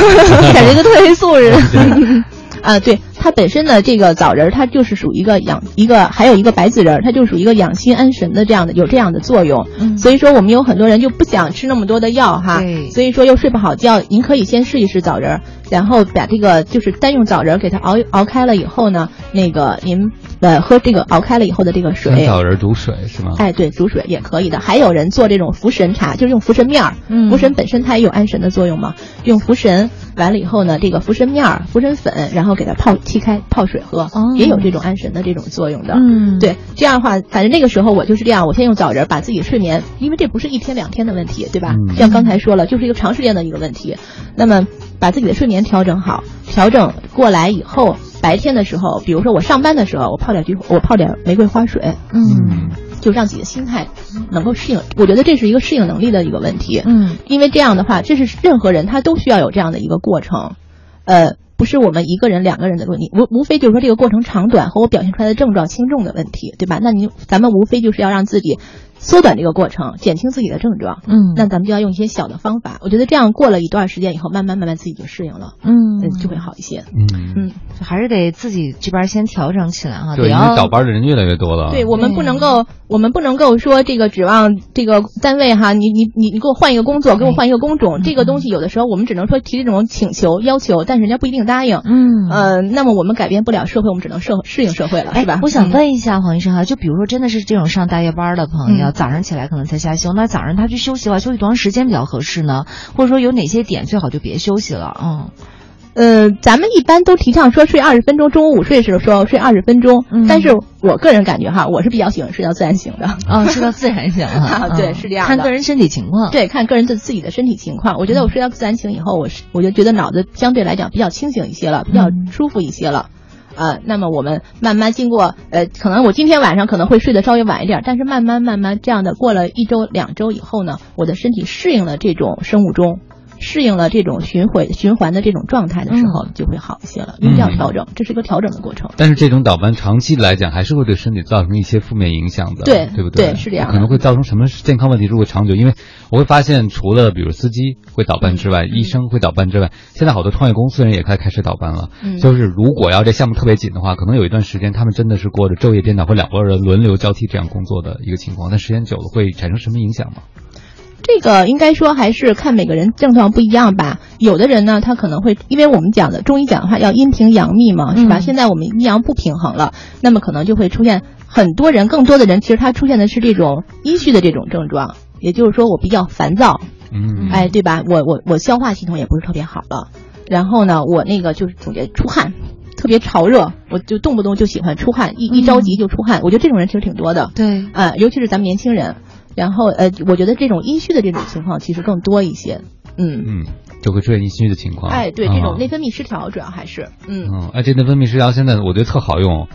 感觉跟褪黑素 似的。啊，对，它本身的这个枣仁，它就是属于一个养一个，还有一个白子仁，它就属于一个养心安神的这样的有这样的作用。嗯，所以说我们有很多人就不想吃那么多的药哈，对，所以说又睡不好觉。您可以先试一试枣仁，然后把这个就是单用枣仁给它熬熬开了以后呢，那个您呃喝这个熬开了以后的这个水，枣仁煮水是吗？哎，对，煮水也可以的。还有人做这种茯神茶，就是用茯神面儿，嗯，福神本身它也有安神的作用嘛，用茯神完了以后呢，这个茯神面儿、茯神粉，然后给它泡沏开。泡水喝，也有这种安神的这种作用的。嗯，对，这样的话，反正那个时候我就是这样，我先用枣仁把自己睡眠，因为这不是一天两天的问题，对吧？像刚才说了，就是一个长时间的一个问题。那么把自己的睡眠调整好，调整过来以后，白天的时候，比如说我上班的时候，我泡点菊，我泡点玫瑰花水，嗯，就让自己的心态能够适应。我觉得这是一个适应能力的一个问题。嗯，因为这样的话，这是任何人他都需要有这样的一个过程，呃。不是我们一个人、两个人的问题，无无非就是说这个过程长短和我表现出来的症状轻重的问题，对吧？那您咱们无非就是要让自己。缩短这个过程，减轻自己的症状。嗯，那咱们就要用一些小的方法。我觉得这样过了一段时间以后，慢慢慢慢自己就适应了。嗯，就会好一些。嗯嗯，还是得自己这边先调整起来哈。对，因为倒班的人越来越多了。对我们不能够，我们不能够说这个指望这个单位哈，你你你你给我换一个工作，给我换一个工种，这个东西有的时候我们只能说提这种请求要求，但是人家不一定答应。嗯呃，那么我们改变不了社会，我们只能社适应社会了，是吧？我想问一下黄医生哈，就比如说真的是这种上大夜班的朋友，早上起来可能。才下休，那早上他去休息的话，休息多长时间比较合适呢？或者说有哪些点最好就别休息了？嗯，呃，咱们一般都提倡说睡二十分钟，中午午睡时候说睡二十分钟。嗯，但是我个人感觉哈，我是比较喜欢睡到自然醒的。啊，睡到自然醒 啊，对，是这样的。看个人身体情况。对，看个人的自己的身体情况。我觉得我睡到自然醒以后，我是我就觉得脑子相对来讲比较清醒一些了，比较舒服一些了。呃，那么我们慢慢经过，呃，可能我今天晚上可能会睡得稍微晚一点，但是慢慢慢慢这样的过了一周两周以后呢，我的身体适应了这种生物钟。适应了这种循环循环的这种状态的时候，就会好一些了。一定要调整，这是一个调整的过程。但是这种倒班长期来讲，还是会对身体造成一些负面影响的，对对不对？对，是这样。可能会造成什么健康问题？如果长久，因为我会发现，除了比如司机会倒班之外，医生会倒班之外，现在好多创业公司人也开开始倒班了。嗯，就是如果要这项目特别紧的话，可能有一段时间他们真的是过着昼夜颠倒或两拨人轮流交替这样工作的一个情况。但时间久了会产生什么影响吗？这个应该说还是看每个人症状不一样吧。有的人呢，他可能会，因为我们讲的中医讲的话要阴平阳秘嘛，是吧？现在我们阴阳不平衡了，那么可能就会出现很多人，更多的人其实他出现的是这种阴虚的这种症状，也就是说我比较烦躁，嗯，哎，对吧？我我我消化系统也不是特别好了，然后呢，我那个就是总觉出汗，特别潮热，我就动不动就喜欢出汗，一一着急就出汗。我觉得这种人其实挺多的，对，啊，尤其是咱们年轻人。然后呃，我觉得这种阴虚的这种情况其实更多一些，嗯嗯，就会出现阴虚的情况。哎，对，这种内分泌失调主要还是，嗯嗯，哎，这内分泌失调现在我觉得特好用。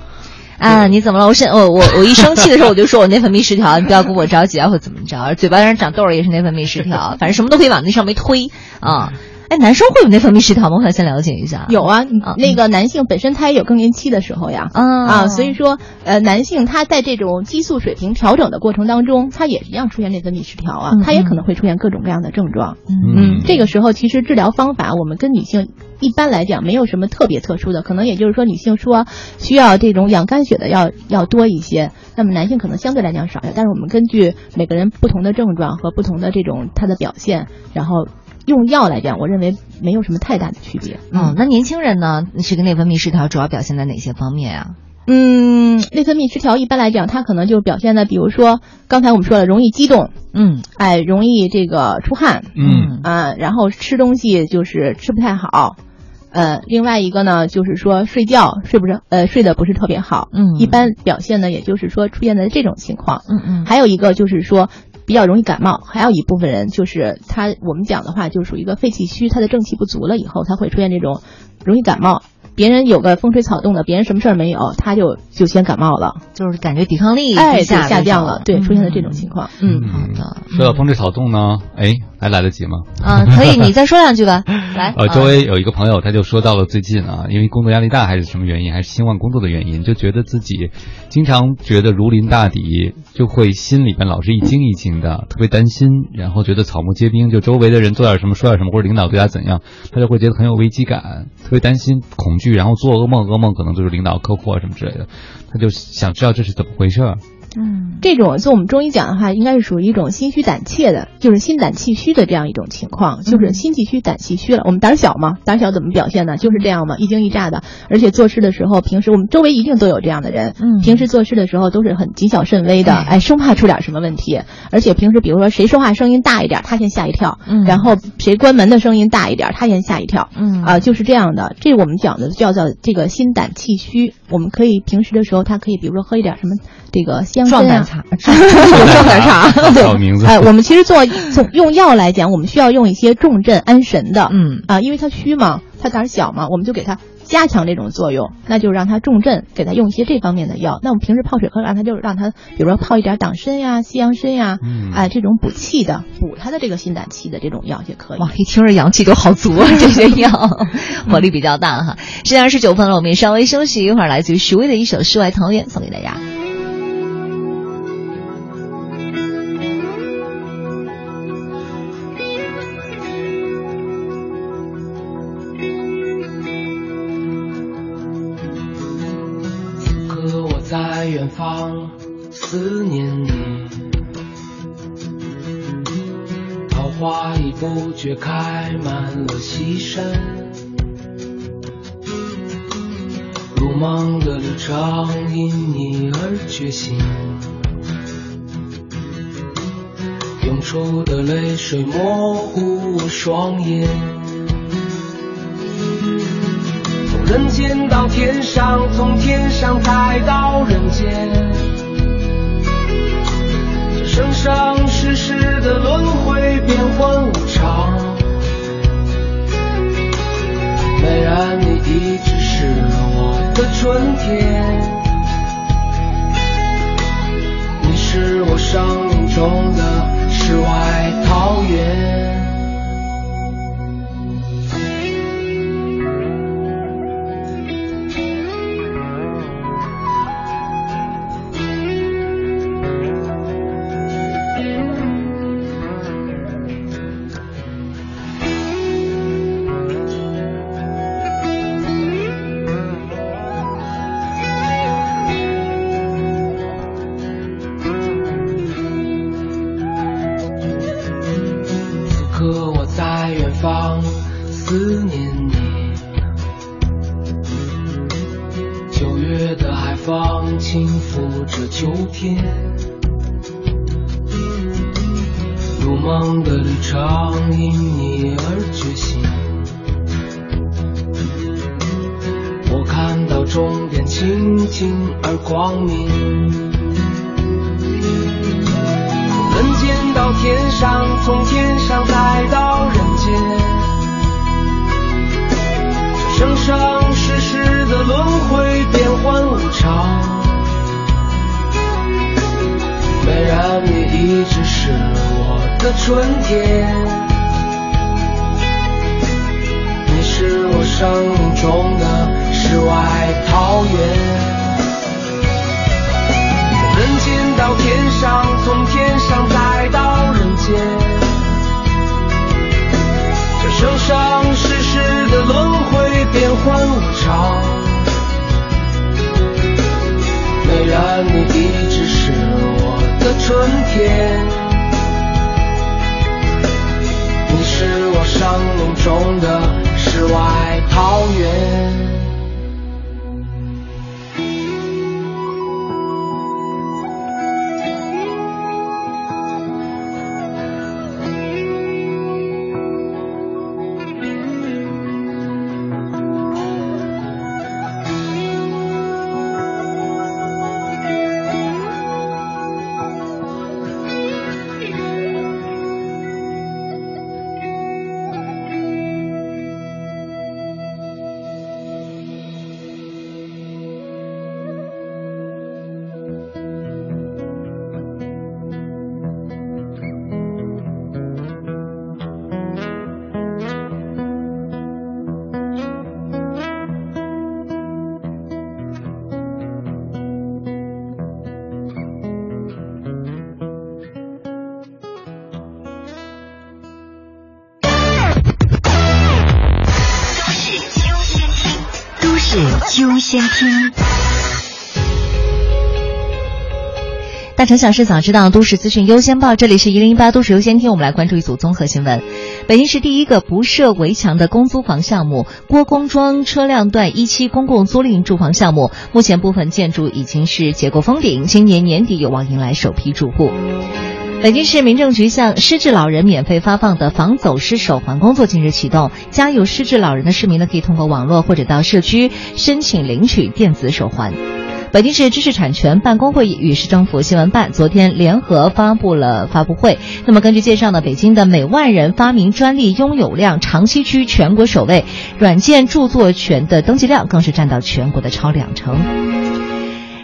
啊，你怎么了？我是我我我一生气的时候我就说我内分泌失调，你不要跟我着急啊或怎么着，嘴巴上长痘儿也是内分泌失调，反正什么都可以往那上面推啊。哎，男生会有内分泌失调吗？我想先了解一下。有啊，那个男性本身他也有更年期的时候呀，啊，所以说呃，男性他在这种激素水平调整的过程当中，他也一样出现内分泌失调啊，他也可能会出现各种各样的症状。嗯，这个时候其实治疗方法我们跟女性一般来讲没有什么特别特殊的，可能也就是说女性说需要这种养肝血的要要多一些，那么男性可能相对来讲少一些。但是我们根据每个人不同的症状和不同的这种他的表现，然后。用药来讲，我认为没有什么太大的区别。嗯，那年轻人呢？这个内分泌失调主要表现在哪些方面啊？嗯，内分泌失调一般来讲，它可能就表现在，比如说刚才我们说了，容易激动，嗯，哎，容易这个出汗，嗯啊，然后吃东西就是吃不太好，呃，另外一个呢，就是说睡觉睡不着，呃，睡得不是特别好，嗯，一般表现呢，也就是说出现在这种情况，嗯嗯，还有一个就是说。比较容易感冒，还有一部分人就是他，我们讲的话就属于一个肺气虚，他的正气不足了以后，他会出现这种容易感冒。别人有个风吹草动的，别人什么事儿没有，他就就先感冒了，就是感觉抵抗力哎下下降了，对，出现了这种情况。嗯，好的。说到风吹草动呢，哎，还来得及吗？啊，可以，你再说两句吧。来，呃，周围有一个朋友，他就说到了最近啊，因为工作压力大还是什么原因，还是希望工作的原因，就觉得自己经常觉得如临大敌，就会心里边老是一惊一惊的，特别担心，然后觉得草木皆兵，就周围的人做点什么说点什么，或者领导对他怎样，他就会觉得很有危机感，特别担心、恐惧。然后做噩梦，噩梦可能就是领导、客户啊什么之类的，他就想知道这是怎么回事。嗯，这种就我们中医讲的话，应该是属于一种心虚胆怯的，就是心胆气虚的这样一种情况，就是心气虚、胆气虚了。我们胆小嘛，胆小怎么表现呢？就是这样嘛，一惊一乍的，而且做事的时候，平时我们周围一定都有这样的人，嗯，平时做事的时候都是很谨小慎微的，哎，生怕出点什么问题。而且平时比如说谁说话声音大一点，他先吓一跳，嗯，然后谁关门的声音大一点，他先吓一跳，嗯啊，就是这样的。这我们讲的叫做这个心胆气虚。我们可以平时的时候，他可以比如说喝一点什么这个香参啊。壮胆茶，对，哎，我们其实做从用药来讲，我们需要用一些重镇安神的，嗯啊，因为他虚嘛，他胆小嘛，我们就给他加强这种作用，那就让他重镇，给他用一些这方面的药。那我们平时泡水喝，让他就让他，比如说泡一点党参呀、西洋参呀，哎，这种补气的，补他的这个心胆气的这种药就可以。哇，一听着阳气就好足啊，这些药 活力比较大哈。现在二十九分了，我们也稍微休息一会儿，来自于徐巍的一首《世外桃源》送给大家。方思念你，桃花已不觉开满了西山，如梦的旅程因你而觉醒，涌出的泪水模糊我双眼。人间到天上，从天上再到人间，这生生世世的轮回变幻无常。美人，你一直是我的春天，你是我生命中的世外桃源。的海风轻拂着秋天，如梦的旅程因你而觉醒。我看到终点清净而光明，从人间到天上，从天上再到人间。生生世世的轮回，变幻无常虽然你一直是我的春天你是我生命中的世外桃源。从人间到天上从天上再到人间这生生世世的轮回变幻无常。然你一直是我的春天，你是我生命中的世外桃源。先听，大城小事早知道，都市资讯优先报。这里是一零一八都市优先听，我们来关注一组综合新闻。北京市第一个不设围墙的公租房项目——郭公庄车辆段一期公共租赁住房项目，目前部分建筑已经是结构封顶，今年年底有望迎来首批住户。北京市民政局向失智老人免费发放的防走失手环工作近日启动，家有失智老人的市民呢，可以通过网络或者到社区申请领取电子手环。北京市知识产权办公会议与市政府新闻办昨天联合发布了发布会。那么根据介绍呢，北京的每万人发明专利拥有量长期居全国首位，软件著作权的登记量更是占到全国的超两成。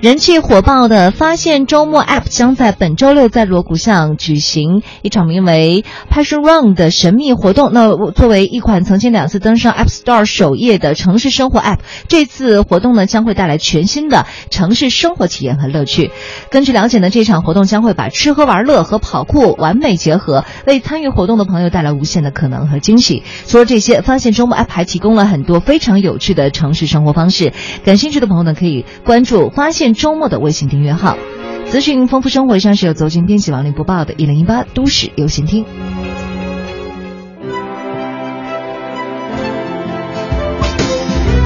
人气火爆的发现周末 App 将在本周六在锣鼓巷举行一场名为 Passion Run 的神秘活动。那作为一款曾经两次登上 App Store 首页的城市生活 App，这次活动呢将会带来全新的城市生活体验和乐趣。根据了解呢，这场活动将会把吃喝玩乐和跑酷完美结合，为参与活动的朋友带来无限的可能和惊喜。除了这些，发现周末 App 还提供了很多非常有趣的城市生活方式。感兴趣的朋友呢，可以关注发现。周末的微信订阅号，资讯丰富生活。上是由走进编辑王林播报的《一零一八都市优先听》。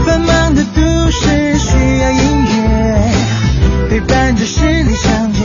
繁忙的都市需要音乐陪伴着十里长街，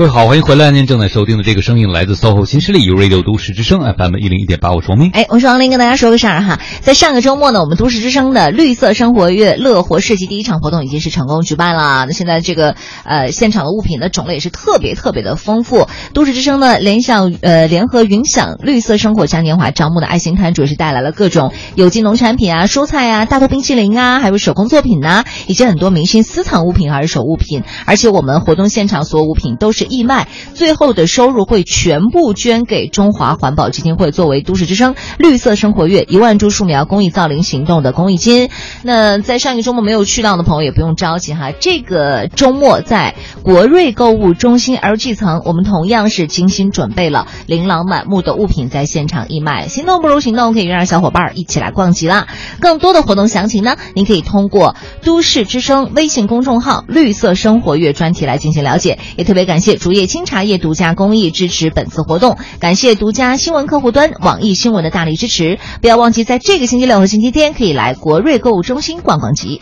各位好，欢迎回来！您正在收听的这个声音来自 SOHO 新势力 U Radio 都市之声 FM 一零一点八，我是王明。哎，我是王林，跟大家说个事儿哈，在上个周末呢，我们都市之声的绿色生活月乐活市集第一场活动已经是成功举办了。那现在这个呃现场的物品的种类也是特别特别的丰富。都市之声呢联想呃联合云享绿色生活嘉年华招募的爱心摊主要是带来了各种有机农产品啊、蔬菜啊、大头冰淇淋啊，还有手工作品呐，以及很多明星私藏物品还是手物品。而且我们活动现场所有物品都是义卖，最后的收入会全部捐给中华环保基金会，作为都市之声绿色生活月一万株树苗公益造林行动的公益金。那在上一个周末没有去到的朋友也不用着急哈，这个周末在国瑞购物中心 LG 层，我们同样是精心准备了琳琅满目的物品在现场义卖。行动不如行动，可以约上小伙伴一起来逛集啦。更多的活动详情呢，您可以通过都市之声微信公众号绿色生活月专题来进行了解。也特别感谢竹叶青。茶叶独家公益支持本次活动，感谢独家新闻客户端网易新闻的大力支持。不要忘记，在这个星期六和星期天可以来国瑞购物中心逛逛集。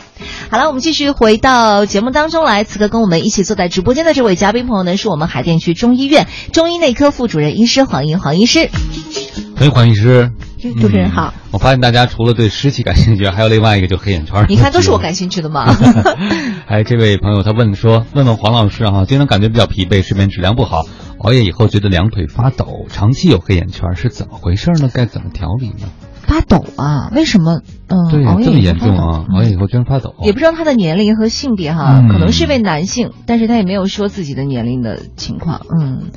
好了，我们继续回到节目当中来。此刻跟我们一起坐在直播间的这位嘉宾朋友呢，是我们海淀区中医院中医内科副主任医师黄英黄医师。欢迎黄医师。主持人好。我发现大家除了对湿气感兴趣，还有另外一个就黑眼圈。你看，都是我 感兴趣的嘛。哎，这位朋友他问说，问问黄老师哈，经常感觉比较疲惫，睡眠质量不好，熬夜以后觉得两腿发抖，长期有黑眼圈，是怎么回事呢？该怎么调理呢？发抖啊？为什么？嗯，对，这么严重啊！熬夜以后居然发抖，也不知道他的年龄和性别哈，可能是一位男性，但是他也没有说自己的年龄的情况。嗯，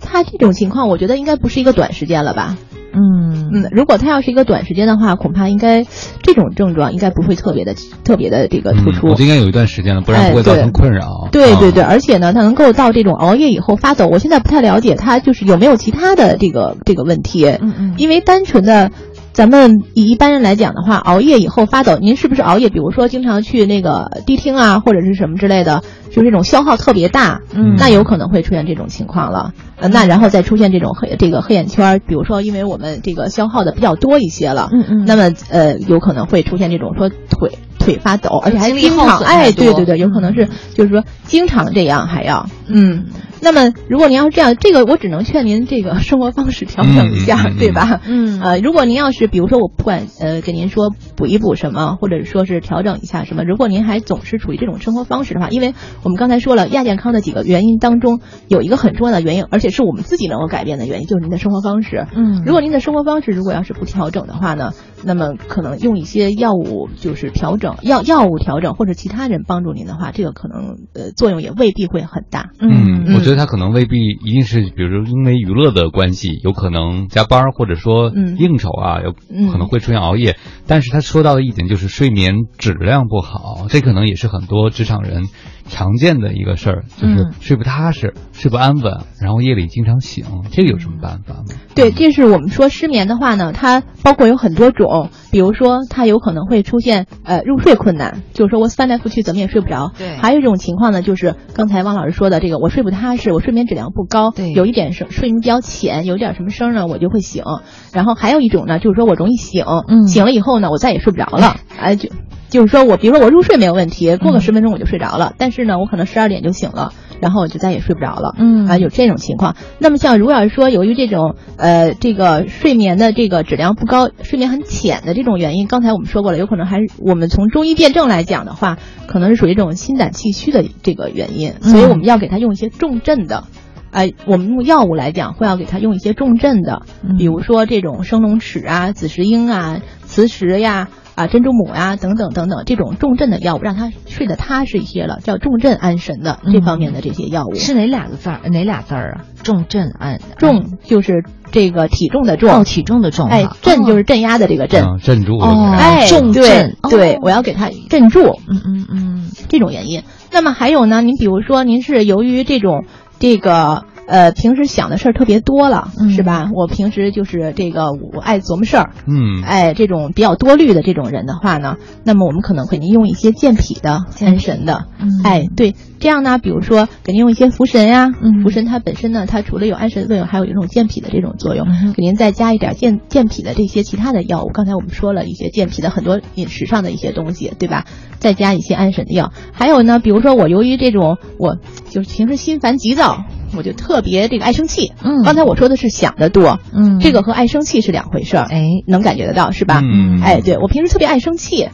他这种情况，我觉得应该不是一个短时间了吧？嗯嗯，如果他要是一个短时间的话，恐怕应该这种症状应该不会特别的特别的这个突出。我应该有一段时间了，不然不会造成困扰。对对对，而且呢，他能够到这种熬夜以后发抖，我现在不太了解他就是有没有其他的这个这个问题。嗯嗯，因为单纯的。咱们以一般人来讲的话，熬夜以后发抖，您是不是熬夜？比如说经常去那个迪厅啊，或者是什么之类的，就是这种消耗特别大，嗯，那有可能会出现这种情况了。呃，那然后再出现这种黑这个黑眼圈，比如说因为我们这个消耗的比较多一些了，嗯嗯，那么呃有可能会出现这种说腿腿发抖，而且还经常哎，对对对，有可能是就是说经常这样还要嗯。那么，如果您要是这样，这个我只能劝您这个生活方式调整一下，对吧？嗯，呃，如果您要是比如说我不管呃给您说补一补什么，或者说是调整一下什么，如果您还总是处于这种生活方式的话，因为我们刚才说了亚健康的几个原因当中，有一个很重要的原因，而且是我们自己能够改变的原因，就是您的生活方式。嗯，如果您的生活方式如果要是不调整的话呢，那么可能用一些药物就是调整药药物调整或者其他人帮助您的话，这个可能呃作用也未必会很大。嗯，我觉得他可能未必。一定是，比如说因为娱乐的关系，有可能加班或者说应酬啊，有可能会出现熬夜。但是他说到的一点就是睡眠质量不好，这可能也是很多职场人。常见的一个事儿就是睡不踏实、睡不安稳，然后夜里经常醒，这个有什么办法吗？对，这是我们说失眠的话呢，它包括有很多种，比如说它有可能会出现呃入睡困难，就是说我翻来覆去怎么也睡不着。对，还有一种情况呢，就是刚才汪老师说的这个，我睡不踏实，我睡眠质量不高，对，有一点声睡眠比较浅，有点什么声呢，我就会醒。然后还有一种呢，就是说我容易醒，醒了以后呢，我再也睡不着了，哎就。就是说我，比如说我入睡没有问题，过个十分钟我就睡着了。但是呢，我可能十二点就醒了，然后我就再也睡不着了。嗯啊，有这种情况。那么像如果要是说由于这种呃这个睡眠的这个质量不高，睡眠很浅的这种原因，刚才我们说过了，有可能还是我们从中医辩证来讲的话，可能是属于这种心胆气虚的这个原因。所以我们要给他用一些重症的，哎，我们用药物来讲会要给他用一些重症的，比如说这种生龙齿啊、紫石英啊、磁石呀。啊，珍珠母啊，等等等等，这种重镇的药物，让他睡得踏实一些了，叫重镇安神的这方面的这些药物是哪两个字儿？哪俩字儿啊？重镇安重就是这个体重的重，哦，体重的重。哎，镇就是镇压的这个镇，镇住。哎，重镇，对，我要给他镇住。嗯嗯嗯，这种原因。那么还有呢？您比如说，您是由于这种这个。呃，平时想的事儿特别多了，是吧？我平时就是这个，我爱琢磨事儿，嗯，哎，这种比较多虑的这种人的话呢，那么我们可能给您用一些健脾的、安神的，哎，对，这样呢，比如说给您用一些茯神呀，茯神它本身呢，它除了有安神的作用，还有一种健脾的这种作用，给您再加一点健健脾的这些其他的药物。刚才我们说了一些健脾的很多饮食上的一些东西，对吧？再加一些安神的药，还有呢，比如说我由于这种，我就是平时心烦急躁。我就特别这个爱生气，嗯，刚才我说的是想的多，嗯，这个和爱生气是两回事儿，哎，能感觉得到是吧？嗯，哎，对我平时特别爱生气，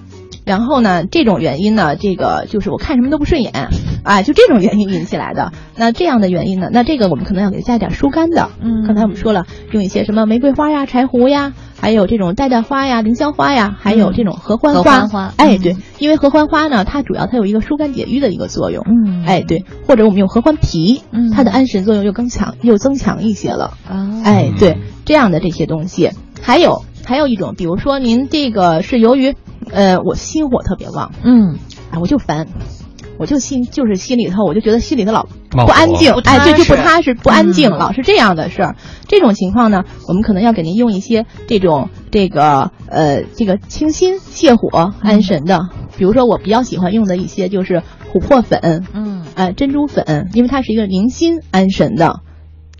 然后呢，这种原因呢，这个就是我看什么都不顺眼，啊，就这种原因引起来的。那这样的原因呢，那这个我们可能要给它加一点疏肝的，嗯，刚才我们说了，用一些什么玫瑰花呀、柴胡呀。还有这种带带花呀、凌霄花呀，还有这种合欢花。合欢花，哎，对，因为合欢花呢，它主要它有一个疏肝解郁的一个作用。嗯，哎，对，或者我们用合欢皮，嗯，它的安神作用又更强，又增强一些了。啊，哎，对，这样的这些东西，还有还有一种，比如说您这个是由于，呃，我心火特别旺，嗯，啊，我就烦。我就心就是心里头，我就觉得心里头老不安静，哎，对，就不踏实，不安静，老是这样的事儿。这种情况呢，我们可能要给您用一些这种这个呃这个清心泻火安神的，比如说我比较喜欢用的一些就是琥珀粉，嗯，呃珍珠粉，因为它是一个宁心安神的，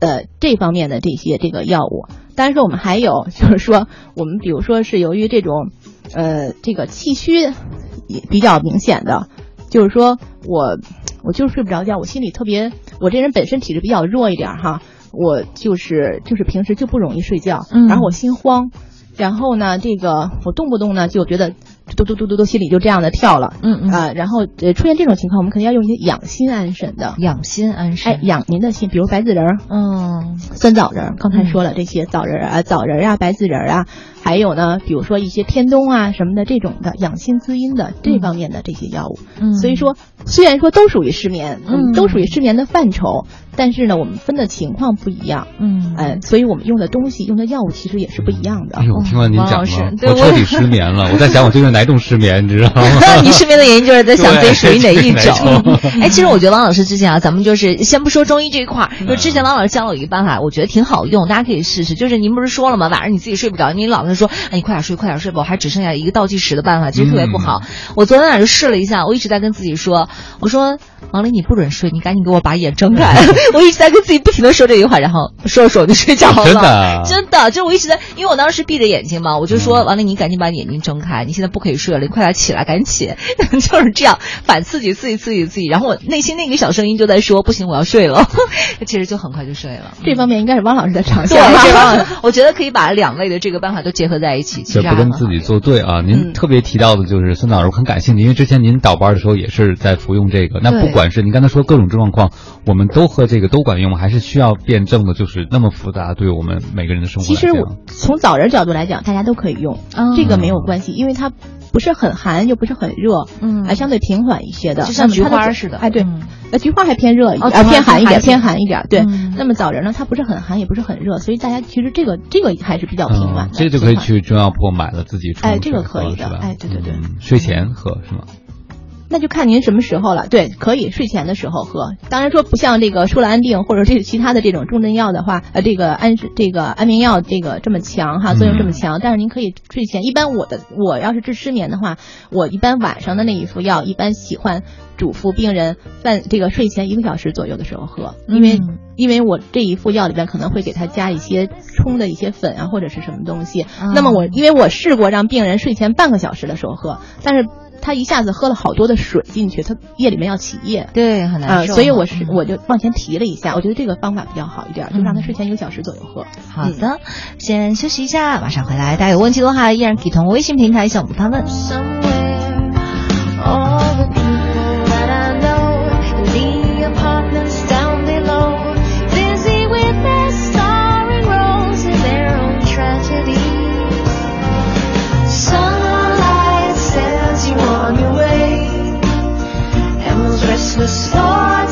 呃这方面的这些这个药物。当然说我们还有就是说我们比如说是由于这种呃这个气虚也比较明显的。就是说我我就是睡不着觉，我心里特别，我这人本身体质比较弱一点哈，我就是就是平时就不容易睡觉，然后我心慌，然后呢，这个我动不动呢就觉得。嘟嘟嘟嘟嘟，心里就这样的跳了，嗯嗯。啊，然后呃出现这种情况，我们肯定要用一些养心安神的，养心安神，哎，养您的心，比如白子仁儿，嗯，酸枣仁儿，刚才说了这些枣仁儿啊，枣仁儿啊，白子仁儿啊，还有呢，比如说一些天冬啊什么的这种的养心滋阴的这方面的这些药物，嗯，所以说虽然说都属于失眠，嗯，都属于失眠的范畴，但是呢，我们分的情况不一样，嗯，哎，所以我们用的东西用的药物其实也是不一样的。哎呦，听完您讲了，我彻底失眠了，我在想我究竟哪种失眠，你知道吗？你失眠的原因就是在想自己属于哪一种。哎，其实我觉得王老师之前啊，咱们就是先不说中医这一块儿，就之前王老师教了我一个办法，我觉得挺好用，大家可以试试。就是您不是说了吗？晚上你自己睡不着，你老是说，哎，你快点睡，快点睡吧，我还只剩下一个倒计时的办法，其实特别不好。我昨天晚上就试了一下，我一直在跟自己说，我说王林你不准睡，你赶紧给我把眼睁开。我一直在跟自己不停的说这句话，然后说着说着就睡着了。真的，真的，就是我一直在，因为我当时闭着眼睛嘛，我就说王林你赶紧把眼睛睁开，你现在不可以睡了，你快点起来，赶紧起。就是这样反刺激、刺激、刺激自己，然后我内心那个小声音就在说：“不行，我要睡了。”其实就很快就睡了。这方面应该是汪老师在长项。对，我觉得可以把两位的这个办法都结合在一起。这不跟自己作对啊！您特别提到的就是孙老师，我很感兴趣，因为之前您倒班的时候也是在服用这个。那不管是您刚才说各种状况，我们都喝这个都管用？还是需要辩证的？就是那么复杂，对我们每个人的生活其实从早人角度来讲，大家都可以用，这个没有关系，因为它。不是很寒，又不是很热，嗯，还相对平缓一些的，就像菊花似的。哎，对，那，菊花还偏热，啊，偏寒一点，偏寒一点。对，那么枣仁呢，它不是很寒，也不是很热，所以大家其实这个这个还是比较平缓的。这就可以去中药铺买了自己哎，这个可以的，哎，对对对，睡前喝是吗？那就看您什么时候了。对，可以睡前的时候喝。当然说不像这个舒兰定或者这其他的这种重症药的话，呃，这个安这个安眠药这个这么强哈，作用这么强。但是您可以睡前，一般我的我要是治失眠的话，我一般晚上的那一副药，一般喜欢嘱咐病人饭这个睡前一个小时左右的时候喝，因为因为我这一副药里边可能会给他加一些冲的一些粉啊或者是什么东西。那么我因为我试过让病人睡前半个小时的时候喝，但是。他一下子喝了好多的水进去，他夜里面要起夜，对，很难受。所以我是我就往前提了一下，我觉得这个方法比较好一点，就让他睡前一个小时左右喝。好的，先休息一下，马上回来。大家有问题的话，依然可以通过微信平台向我们发问。The thoughts.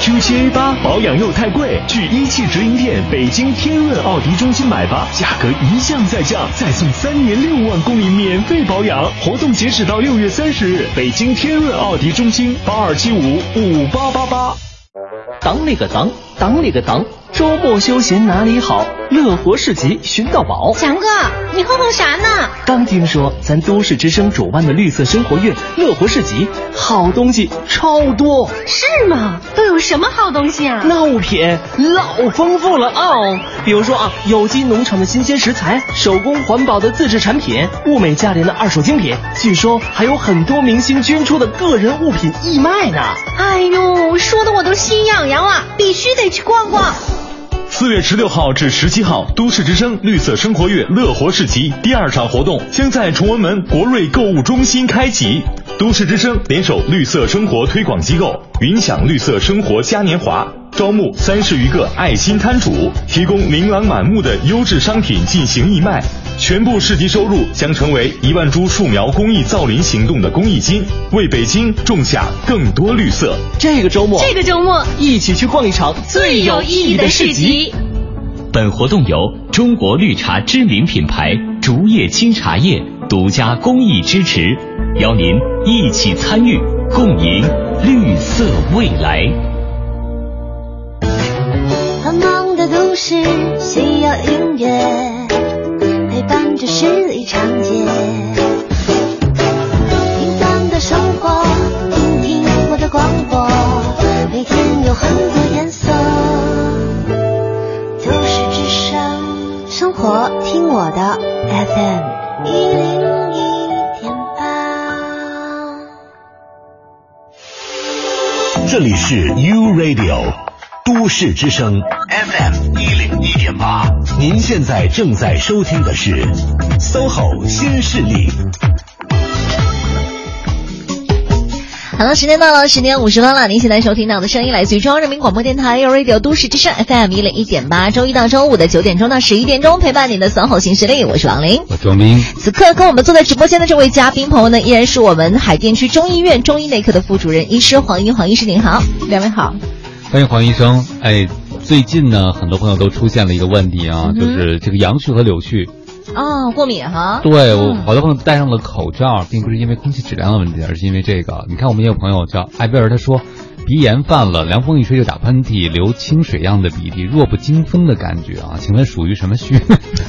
Q7 A 八，保养又太贵，去一汽直营店北京天润奥迪中心买吧，价格一降再降，再送三年六万公里免费保养，活动截止到六月三十日，北京天润奥迪中心八二七五五八八八。当里个当，当里个当，周末休闲哪里好？乐活市集寻到宝。强哥，你哼哼啥呢？刚听说咱都市之声主办的绿色生活月乐活市集，好东西超多。是吗？都有什么好东西啊？那物品老丰富了哦。比如说啊，有机农场的新鲜食材，手工环保的自制产品，物美价廉的二手精品。据说还有很多明星捐出的个人物品义卖呢。哎呦，说的我都心痒痒了，必须得去逛逛。四月十六号至十七号，都市之声绿色生活月乐活市集第二场活动将在崇文门国瑞购物中心开启。都市之声联手绿色生活推广机构云享绿色生活嘉年华，招募三十余个爱心摊主，提供琳琅满目的优质商品进行义卖。全部市集收入将成为一万株树苗公益造林行动的公益金，为北京种下更多绿色。这个周末，这个周末一起去逛一场最有意义的市集。本活动由中国绿茶知名品牌竹叶青茶叶独家公益支持，邀您一起参与，共赢绿色未来。繁忙的都市需要音乐。陪伴着十里长街，平凡的生活，听听我的广播，每天有很多颜色。都市之声，生活听我的 FM 一零一点八。这里是 U Radio。都市之声 FM 一零一点八，您现在正在收听的是 SOHO 新势力。好了，时间到了，十点五十分了。您现在收听到的声音来自于中央人民广播电台 u Radio 都市之声 FM 一零一点八，周一到周五的九点钟到十一点钟，陪伴您的 SOHO 新势力，我是王琳，我是王斌。此刻跟我们坐在直播间的这位嘉宾朋友呢，依然是我们海淀区中医院中医内科的副主任医师黄英黄医师，您好，两位好。欢迎黄医生。哎，最近呢，很多朋友都出现了一个问题啊，就是这个杨絮和柳絮。哦，过敏哈。对，我好多朋友戴上了口罩，并不是因为空气质量的问题，而是因为这个。你看，我们也有朋友叫艾贝尔，他说。鼻炎犯了，凉风一吹就打喷嚏，流清水样的鼻涕，弱不禁风的感觉啊！请问属于什么虚？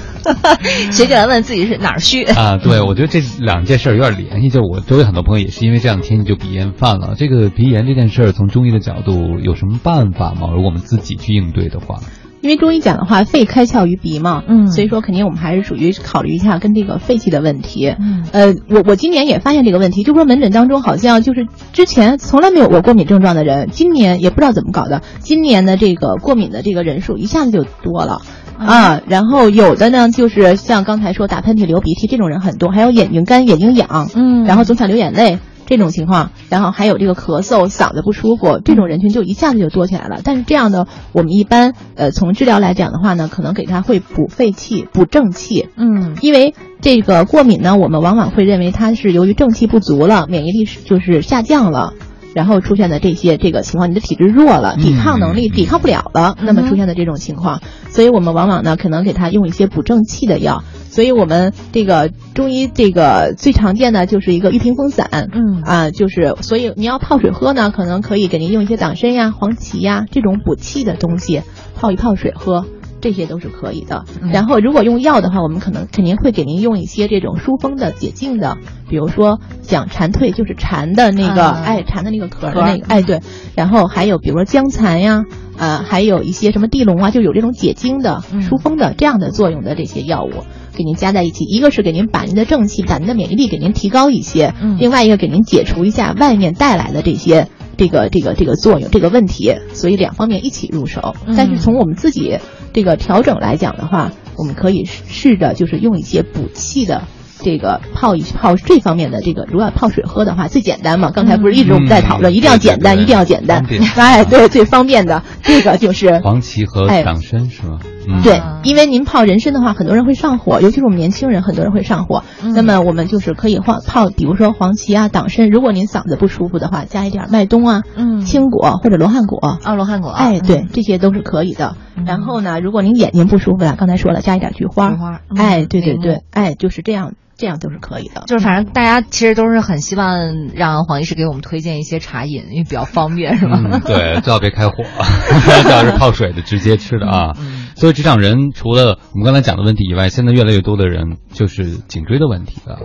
谁敢问自己是哪儿虚啊？对，我觉得这两件事儿有点联系。就我周围很多朋友也是因为这两天就鼻炎犯了。这个鼻炎这件事儿，从中医的角度有什么办法吗？如果我们自己去应对的话？因为中医讲的话，肺开窍于鼻嘛，嗯，所以说肯定我们还是属于考虑一下跟这个肺气的问题。嗯，呃，我我今年也发现这个问题，就说门诊当中好像就是之前从来没有过过敏症状的人，今年也不知道怎么搞的，今年的这个过敏的这个人数一下子就多了啊。然后有的呢，就是像刚才说打喷嚏、流鼻涕这种人很多，还有眼睛干、眼睛痒，嗯，然后总想流眼泪。这种情况，然后还有这个咳嗽、嗓子不舒服，这种人群就一下子就多起来了。但是这样的，我们一般呃从治疗来讲的话呢，可能给他会补肺气、补正气。嗯，因为这个过敏呢，我们往往会认为它是由于正气不足了，免疫力是就是下降了，然后出现的这些这个情况，你的体质弱了，抵抗能力抵抗不了了，那么出现的这种情况，所以我们往往呢可能给他用一些补正气的药。所以我们这个中医这个最常见的就是一个玉屏风散，嗯啊，就是所以你要泡水喝呢，可能可以给您用一些党参呀、黄芪呀这种补气的东西泡一泡水喝，这些都是可以的。然后如果用药的话，我们可能肯定会给您用一些这种疏风的、解痉的，比如说讲蝉蜕，就是蝉的那个哎蝉的那个壳的那个哎对，然后还有比如说姜蚕呀，呃还有一些什么地龙啊，就有这种解痉的、疏风的这样的作用的这些药物。给您加在一起，一个是给您把您的正气、把您的免疫力给您提高一些，嗯，另外一个给您解除一下外面带来的这些这个这个这个作用、这个问题，所以两方面一起入手。但是从我们自己这个调整来讲的话，我们可以试着就是用一些补气的。这个泡一泡这方面的这个，如果泡水喝的话，最简单嘛。刚才不是一直我们在讨论，一定要简单，一定要简单。哎，对，最方便的这个就是黄芪和党参是吗？对，因为您泡人参的话，很多人会上火，尤其是我们年轻人，很多人会上火。那么我们就是可以泡泡，比如说黄芪啊、党参。如果您嗓子不舒服的话，加一点麦冬啊、青果或者罗汉果。哦，罗汉果。哎，对，这些都是可以的。然后呢，如果您眼睛不舒服了，刚才说了，加一点菊花。菊花。哎，对对对，哎，就是这样。这样都是可以的，就是反正大家其实都是很希望让黄医师给我们推荐一些茶饮，因为比较方便，是吧？嗯，对，最好别开火，最好是泡水的，直接吃的啊。所以职场人除了我们刚才讲的问题以外，现在越来越多的人就是颈椎的问题了。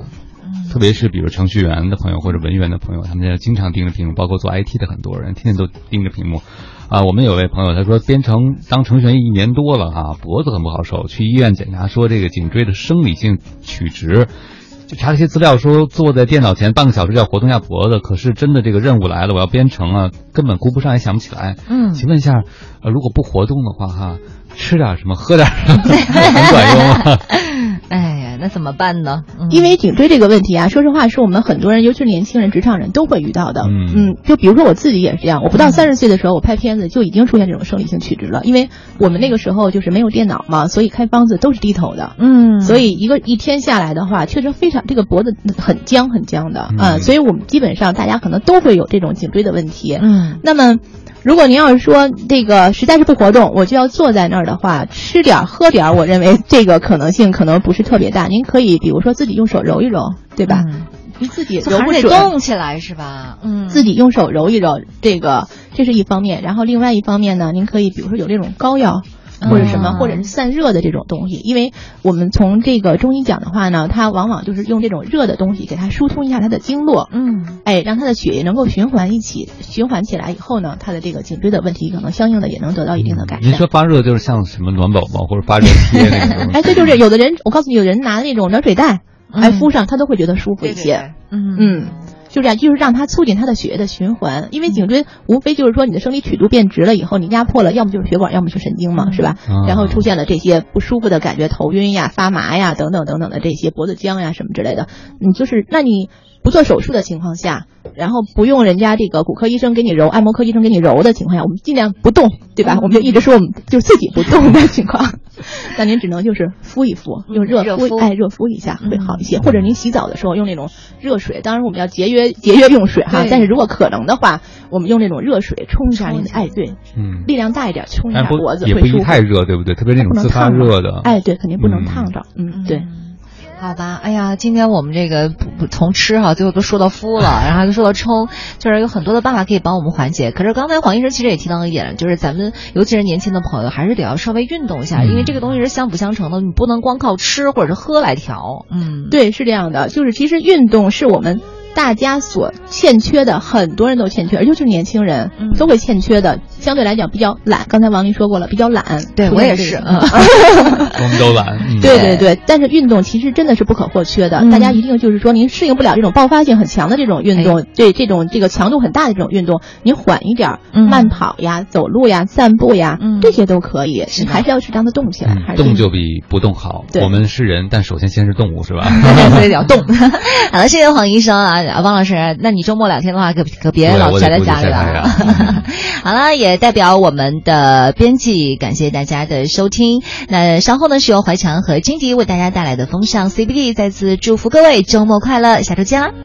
特别是比如程序员的朋友或者文员的朋友，他们现在经常盯着屏幕，包括做 IT 的很多人，天天都盯着屏幕。啊，我们有位朋友他说编程当程序员一年多了啊，脖子很不好受，去医院检查说这个颈椎的生理性曲直，就查了些资料说坐在电脑前半个小时要活动一下脖子，可是真的这个任务来了，我要编程啊，根本顾不上也想不起来。嗯，请问一下，呃，如果不活动的话哈，吃点什么，喝点什么很管用啊？哎呀，那怎么办呢？因为颈椎这个问题啊，说实话是我们很多人，尤其是年轻人、职场人都会遇到的。嗯，就比如说我自己也是这样，我不到三十岁的时候，我拍片子就已经出现这种生理性曲直了。因为我们那个时候就是没有电脑嘛，所以开方子都是低头的。嗯，所以一个一天下来的话，确实非常这个脖子很僵很僵的啊。所以我们基本上大家可能都会有这种颈椎的问题。嗯，那么。如果您要是说这个实在是不活动，我就要坐在那儿的话，吃点儿喝点儿，我认为这个可能性可能不是特别大。您可以比如说自己用手揉一揉，对吧？您自己揉不准，动起来是吧？嗯，自己用手揉一揉，这个这是一方面。然后另外一方面呢，您可以比如说有这种膏药。或者什么，或者是散热的这种东西，因为我们从这个中医讲的话呢，它往往就是用这种热的东西给它疏通一下它的经络，嗯，哎，让它的血液能够循环一起，循环起来以后呢，它的这个颈椎的问题可能相应的也能得到一定的改善。您说发热就是像什么暖宝宝或者发热贴那种？哎，对，就是有的人，我告诉你，有人拿那种暖水袋哎敷上，他都会觉得舒服一些。嗯嗯。就这样，就是让它促进它的血液的循环，因为颈椎无非就是说你的生理曲度变直了以后，你压迫了，要么就是血管，要么就是神经嘛，是吧？然后出现了这些不舒服的感觉，头晕呀、发麻呀等等等等的这些脖子僵呀什么之类的，你就是那你不做手术的情况下。然后不用人家这个骨科医生给你揉，按摩科医生给你揉的情况下，我们尽量不动，对吧？我们就一直说我们就自己不动的情况，那您只能就是敷一敷，用热敷，哎，热敷一下会好一些。或者您洗澡的时候用那种热水，当然我们要节约节约用水哈。但是如果可能的话，我们用那种热水冲一下您的，哎，对，嗯，力量大一点，冲一下脖子也不宜太热，对不对？特别那种自发热的，哎，对，肯定不能烫着，嗯，对。好吧，哎呀，今天我们这个不从吃哈，最后都说到敷了，然后又说到冲，就是有很多的办法可以帮我们缓解。可是刚才黄医生其实也提到一点，就是咱们尤其是年轻的朋友，还是得要稍微运动一下，因为这个东西是相辅相成的，你不能光靠吃或者是喝来调。嗯，对，是这样的，就是其实运动是我们。大家所欠缺的，很多人都欠缺，而就是年轻人都会欠缺的。相对来讲比较懒，刚才王林说过了，比较懒。对我也是，我们都懒。对对对，但是运动其实真的是不可或缺的。大家一定就是说，您适应不了这种爆发性很强的这种运动，对这种这个强度很大的这种运动，您缓一点，慢跑呀、走路呀、散步呀，这些都可以。还是要适当的动起来，动就比不动好。我们是人，但首先先是动物，是吧？所以要动。好了，谢谢黄医生啊。啊，汪老师，那你周末两天的话，可可别老宅在家里了。好了，也代表我们的编辑感谢大家的收听。那稍后呢，是由怀强和金迪为大家带来的风尚 CBD，再次祝福各位周末快乐，下周见啦。